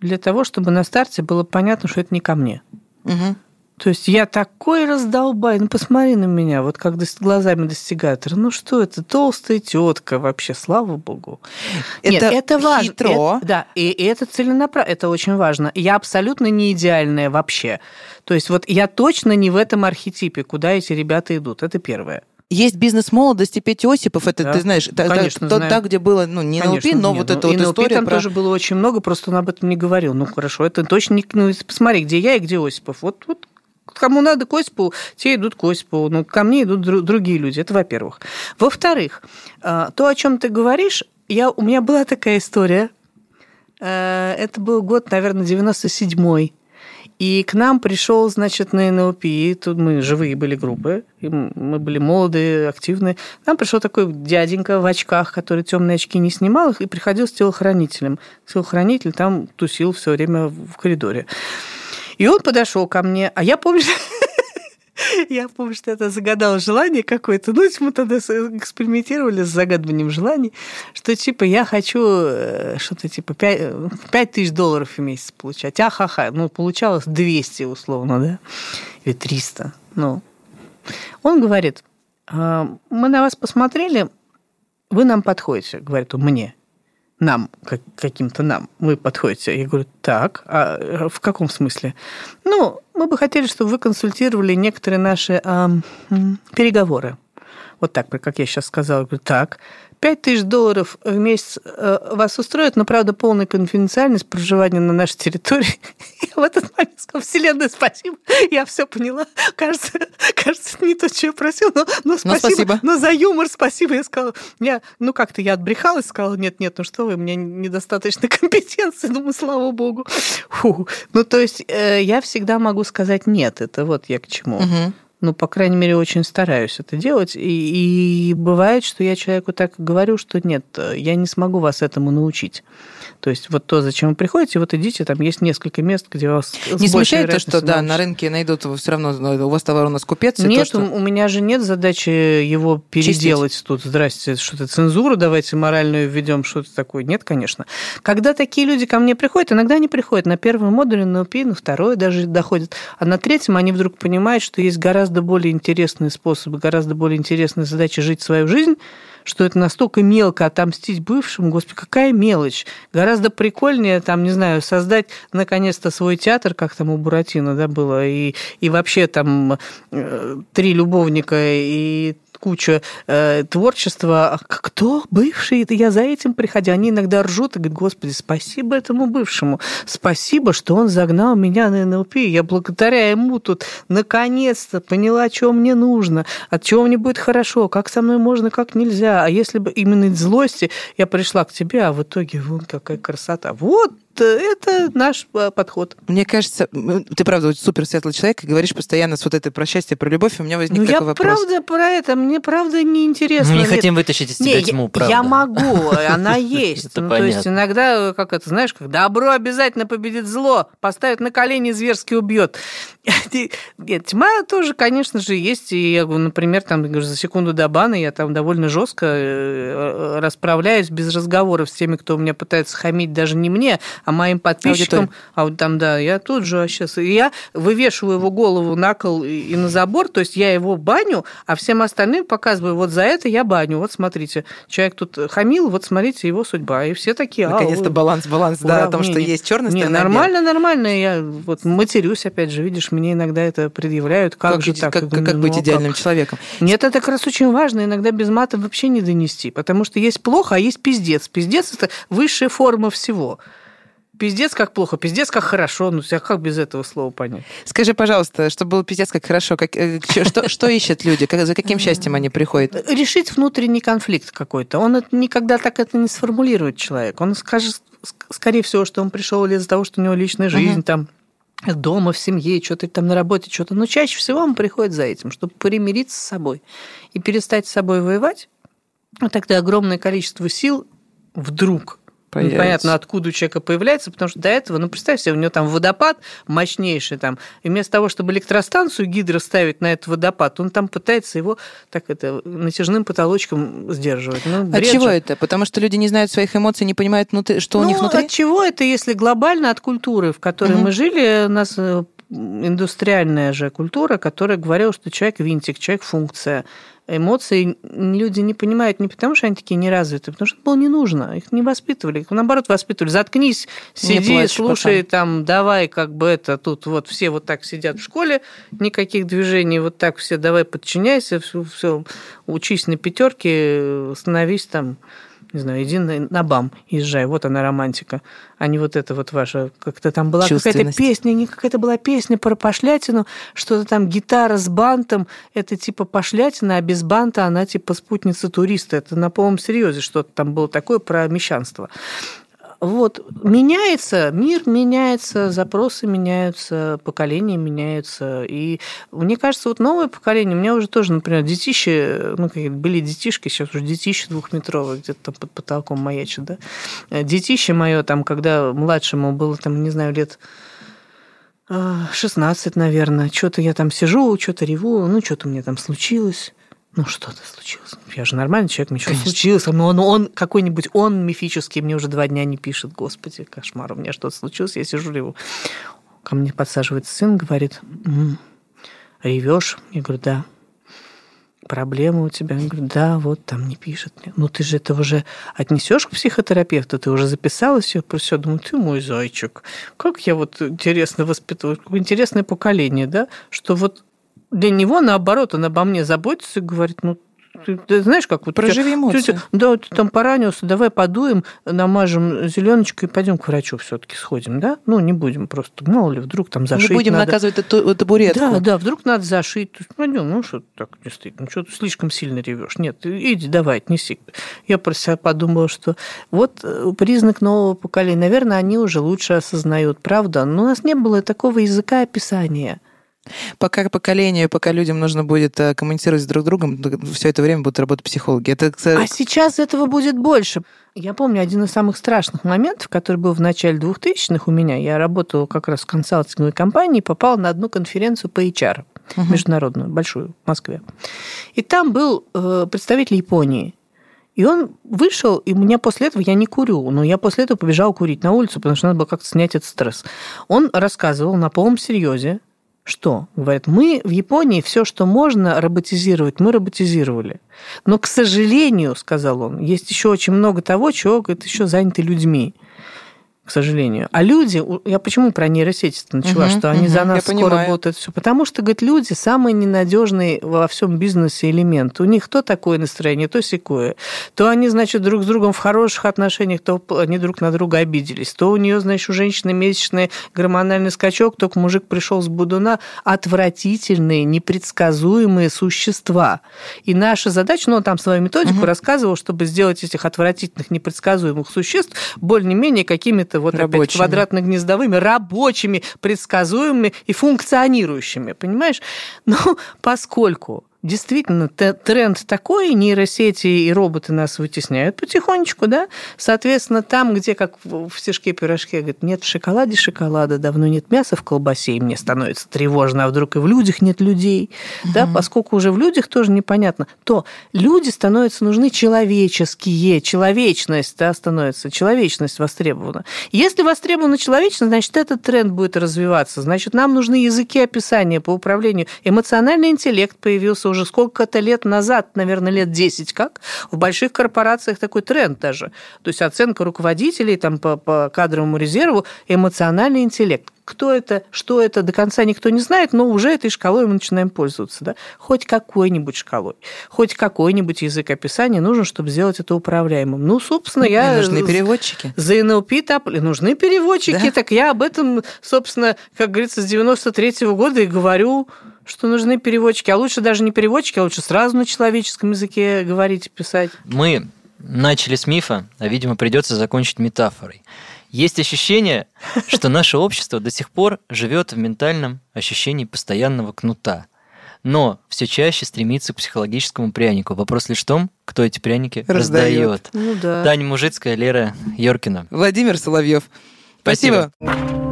для того, чтобы на старте было понятно, что это не ко мне. Мгм. То есть я такой раздолбай, ну посмотри на меня, вот как глазами достигатора. Ну что это, толстая тетка вообще, слава богу. Нет, Это это важно. хитро. Это- да, и, и это целенаправленно, это очень важно. Я абсолютно не идеальная вообще. То есть вот я точно не в этом архетипе, куда эти ребята идут. Это первое. Есть бизнес молодости Петя Осипов, это Да, ты знаешь, та- та- конечно, то, знаю. та, где было, ну, не НЛП, Конечно, но нет, вот ну, эта вот НЛП история там про... тоже было очень много, просто он об этом не говорил. Ну хорошо, это точно не... Ну, посмотри, где я и где Осипов. Вот, вот кому надо к Осипову, те идут к Осипову, но ко мне идут дру- другие люди. Это во-первых. Во-вторых, э, то, о чем ты говоришь, я, у меня была такая история. Э, Это был год, наверное, 97-й. И к нам пришел, значит, на НЛП, тут мы живые были группы, мы были молодые, активные. Нам пришел такой дяденька в очках, который темные очки не снимал их, и приходил с телохранителем. Телохранитель там тусил все время в коридоре. И он подошел ко мне, а я помню, я помню, что это загадал желание какое-то. Ну, мы тогда экспериментировали с загадыванием желаний, что типа я хочу э, что-то типа 5, 5 тысяч долларов в месяц получать. Ахаха. Ну, получалось 200 условно, да? Или 300. Ну. Он говорит, «А, мы на вас посмотрели, вы нам подходите, говорит он мне нам, как, каким-то нам, вы подходите. Я говорю, так, а в каком смысле? Ну, мы бы хотели, чтобы вы консультировали некоторые наши э, переговоры. Вот так, как я сейчас сказала. Я говорю, так, 5 тысяч долларов в месяц э, вас устроит, но, правда, полная конфиденциальность проживания на нашей территории. Я в этот момент сказала, Вселенная, спасибо, я все поняла. Кажется, кажется, не то, что я просила, но, но, спасибо, но спасибо. Но за юмор спасибо. Я сказала, я, ну как-то я отбрехалась, сказала, нет, нет, ну что вы, у меня недостаточно компетенции. Думаю, слава богу. Фу. Ну, то есть э, я всегда могу сказать нет, это вот я к чему. Угу ну, по крайней мере, очень стараюсь это делать. И, и бывает, что я человеку так говорю, что нет, я не смогу вас этому научить. То есть вот то, зачем вы приходите, вот идите, там есть несколько мест, где вас Не смущает то, что да, на рынке найдут все равно, у вас товар у нас купец? Нет, то, что... у меня же нет задачи его переделать Чистить. тут. Здрасте, что-то цензуру давайте моральную введем, что-то такое. Нет, конечно. Когда такие люди ко мне приходят, иногда они приходят на первый модуль, на УПИ, на второй даже доходят, а на третьем они вдруг понимают, что есть гораздо более интересные способы, гораздо более интересные задачи жить свою жизнь, что это настолько мелко отомстить бывшему, господи, какая мелочь. Гораздо прикольнее, там, не знаю, создать наконец-то свой театр, как там у Буратино, да, было, и, и вообще там э, три любовника и куча э, творчества. А кто бывший? Это я за этим приходя. Они иногда ржут и говорят, господи, спасибо этому бывшему. Спасибо, что он загнал меня на НЛП. Я благодаря ему тут наконец-то поняла, что мне нужно, от чего мне будет хорошо, как со мной можно, как нельзя. А если бы именно из злости я пришла к тебе, а в итоге вон какая красота. Вот это наш э, подход. Мне кажется, ты правда супер светлый человек и говоришь постоянно с вот этой про счастье, про любовь, у меня возник ну, такой я вопрос. правда про это, мне правда не интересно. Мы не Нет. хотим вытащить из тебя Не, тьму, я, правда. я могу, она есть. Ну, то есть иногда, как это, знаешь, как добро обязательно победит зло, поставит на колени, зверски убьет. Нет, тьма тоже, конечно же, есть. И я, например, там, говорю, за секунду до бана я там довольно жестко э, расправляюсь без разговоров с теми, кто у меня пытается хамить даже не мне, а моим подписчикам. А вот там, да, я тут же сейчас... Я вывешиваю его голову на кол и на забор, то есть я его баню, а всем остальным показываю, вот за это я баню. Вот смотрите, человек тут хамил, вот смотрите, его судьба. И все такие... «А, Наконец-то баланс, баланс, да, о том, не, что не. есть черная сторона. нормально, нормально. Я вот матерюсь, опять же, видишь, мне иногда это предъявляют. Как, Как, же так? как, думаю, как быть ну, идеальным как? человеком? Нет, это как раз очень важно. Иногда без мата вообще не донести. Потому что есть плохо, а есть пиздец. Пиздец – это высшая форма всего. Пиздец как плохо, пиздец как хорошо. Ну, а как без этого слова понять? Скажи, пожалуйста, чтобы было пиздец как хорошо, как, э, что, что ищут люди, как, за каким счастьем они приходят? решить внутренний конфликт какой-то. Он это никогда так это не сформулирует человек. Он скажет, ск- скорее всего, что он пришел из-за того, что у него личная жизнь, Мгм. там дома, в семье, что-то там на работе, что-то. Но чаще всего он приходит за этим, чтобы примириться с собой и перестать с собой воевать. Вот тогда огромное количество сил вдруг Появится. Непонятно, откуда у человека появляется, потому что до этого, ну, представь себе, у него там водопад мощнейший там, и вместо того, чтобы электростанцию гидро ставить на этот водопад, он там пытается его так это натяжным потолочком сдерживать. Ну, От чего же. это? Потому что люди не знают своих эмоций, не понимают, что у ну, них внутри? от чего это, если глобально от культуры, в которой Мгм. мы жили, у нас э, индустриальная же культура, которая говорила, что человек винтик, человек функция. Эмоции люди не понимают не потому, что они такие неразвитые, потому что это было не нужно. Их не воспитывали. Их, наоборот, воспитывали. Заткнись, сиди, слушай, там, давай, как бы это, тут вот все вот так сидят в школе, никаких движений, вот так все, давай, подчиняйся, все, все учись на пятерке, становись там не знаю, иди на, на БАМ, езжай, вот она романтика, а не вот это вот ваша, как-то там была какая-то песня, не какая-то была песня про пошлятину, что-то там гитара с бантом, это типа пошлятина, а без банта она типа спутница туриста, это на полном серьезе что-то там было такое про мещанство. Вот, меняется, мир меняется, запросы меняются, поколения меняются. И мне кажется, вот новое поколение, у меня уже тоже, например, детище, ну, были детишки, сейчас уже детище двухметровое, где-то там под потолком маячит, да. Детище мое там, когда младшему было, там, не знаю, лет 16, наверное, что-то я там сижу, что-то реву, ну, что-то меня там случилось ну что-то случилось. Я же нормальный человек, ничего Конечно. случилось. Но он, он какой-нибудь, он мифический, мне уже два дня не пишет. Господи, кошмар, у меня что-то случилось, я сижу его. Ко мне подсаживается сын, говорит, м-м, ревешь? Я говорю, да. Проблема у тебя? Я говорю, да, вот там не пишет мне. Ну ты же это уже отнесешь к психотерапевту, ты уже записалась все, про все. Думаю, ты мой зайчик. Как я вот интересно воспитываю, интересное поколение, да, что вот для него, наоборот, он обо мне заботится и говорит, ну, ты, ты знаешь, как вот... Проживи тебя, эмоции. Да, ты там поранился, давай подуем, намажем зеленочкой и пойдем к врачу все-таки сходим, да? Ну, не будем просто, мало ли, вдруг там зашить Не будем надо. наказывать табуретку. Да, да, вдруг надо зашить. Пойдем, ну, что так не стыдно, что ты слишком сильно ревешь. Нет, иди, давай, отнеси. Я про себя подумала, что вот э, признак нового поколения. Наверное, они уже лучше осознают, правда? Но у нас не было такого языка описания. Пока поколению, пока людям нужно будет э, коммуницировать с друг другом, все это время будут работать психологи. Это... А сейчас этого будет больше. Я помню один из самых страшных моментов, который был в начале 2000-х у меня. Я работала как раз в консалтинговой компании попала на одну конференцию по HR, угу. международную, большую, в Москве. И там был э, представитель Японии. И он вышел, и у меня после этого, я не курю, но я после этого побежала курить на улицу, потому что надо было как-то снять этот стресс. Он рассказывал на полном серьезе, что? Говорят, мы в Японии все, что можно роботизировать, мы роботизировали. Но, к сожалению, сказал он, есть еще очень много того, чего говорит, еще заняты людьми к сожалению. А люди, я почему про нейросети начала, угу, что они угу, за нас скоро понимаю. будут это все? Потому что, говорит, люди самый ненадежный во всем бизнесе элемент. У них то такое настроение, то секое. То они, значит, друг с другом в хороших отношениях, то они друг на друга обиделись. То у нее, значит, у женщины месячный гормональный скачок, только мужик пришел с будуна. Отвратительные, непредсказуемые существа. И наша задача, ну, он там свою методику угу. рассказывал, чтобы сделать этих отвратительных, непредсказуемых существ более-менее какими-то какими-то вот рабочими. опять квадратно-гнездовыми, рабочими, предсказуемыми и функционирующими, понимаешь? Но поскольку действительно тренд такой, нейросети и роботы нас вытесняют потихонечку, да. Соответственно, там, где, как в стишке-пирожке, говорит, нет в шоколаде шоколада, давно нет мяса в колбасе, и мне становится тревожно, а вдруг и в людях нет людей, угу. да, поскольку уже в людях тоже непонятно, то люди становятся нужны человеческие, человечность, да, становится, человечность востребована. Если востребована человечность, значит, этот тренд будет развиваться, значит, нам нужны языки описания по управлению. Эмоциональный интеллект появился уже сколько-то лет назад, наверное, лет 10 как, в больших корпорациях такой тренд даже. То есть оценка руководителей там, по, по кадровому резерву, эмоциональный интеллект. Кто это, что это, до конца никто не знает, но уже этой шкалой мы начинаем пользоваться. Да? Хоть какой-нибудь шкалой, хоть какой-нибудь язык описания нужен, чтобы сделать это управляемым. Ну, собственно, я... Нужны переводчики. За НЛП тапли. Нужны переводчики. Да? Так я об этом, собственно, как говорится, с 93 -го года и говорю что нужны переводчики. А лучше даже не переводчики, а лучше сразу на человеческом языке говорить и писать. Мы начали с мифа, а, видимо, придется закончить метафорой. Есть ощущение, что наше общество до сих пор живет в ментальном ощущении постоянного кнута. Но все чаще стремится к психологическому прянику. Вопрос лишь в том, кто эти пряники раздает. Ну, да. Таня Мужицкая, Лера Йоркина. Владимир Соловьев. Спасибо. Спасибо.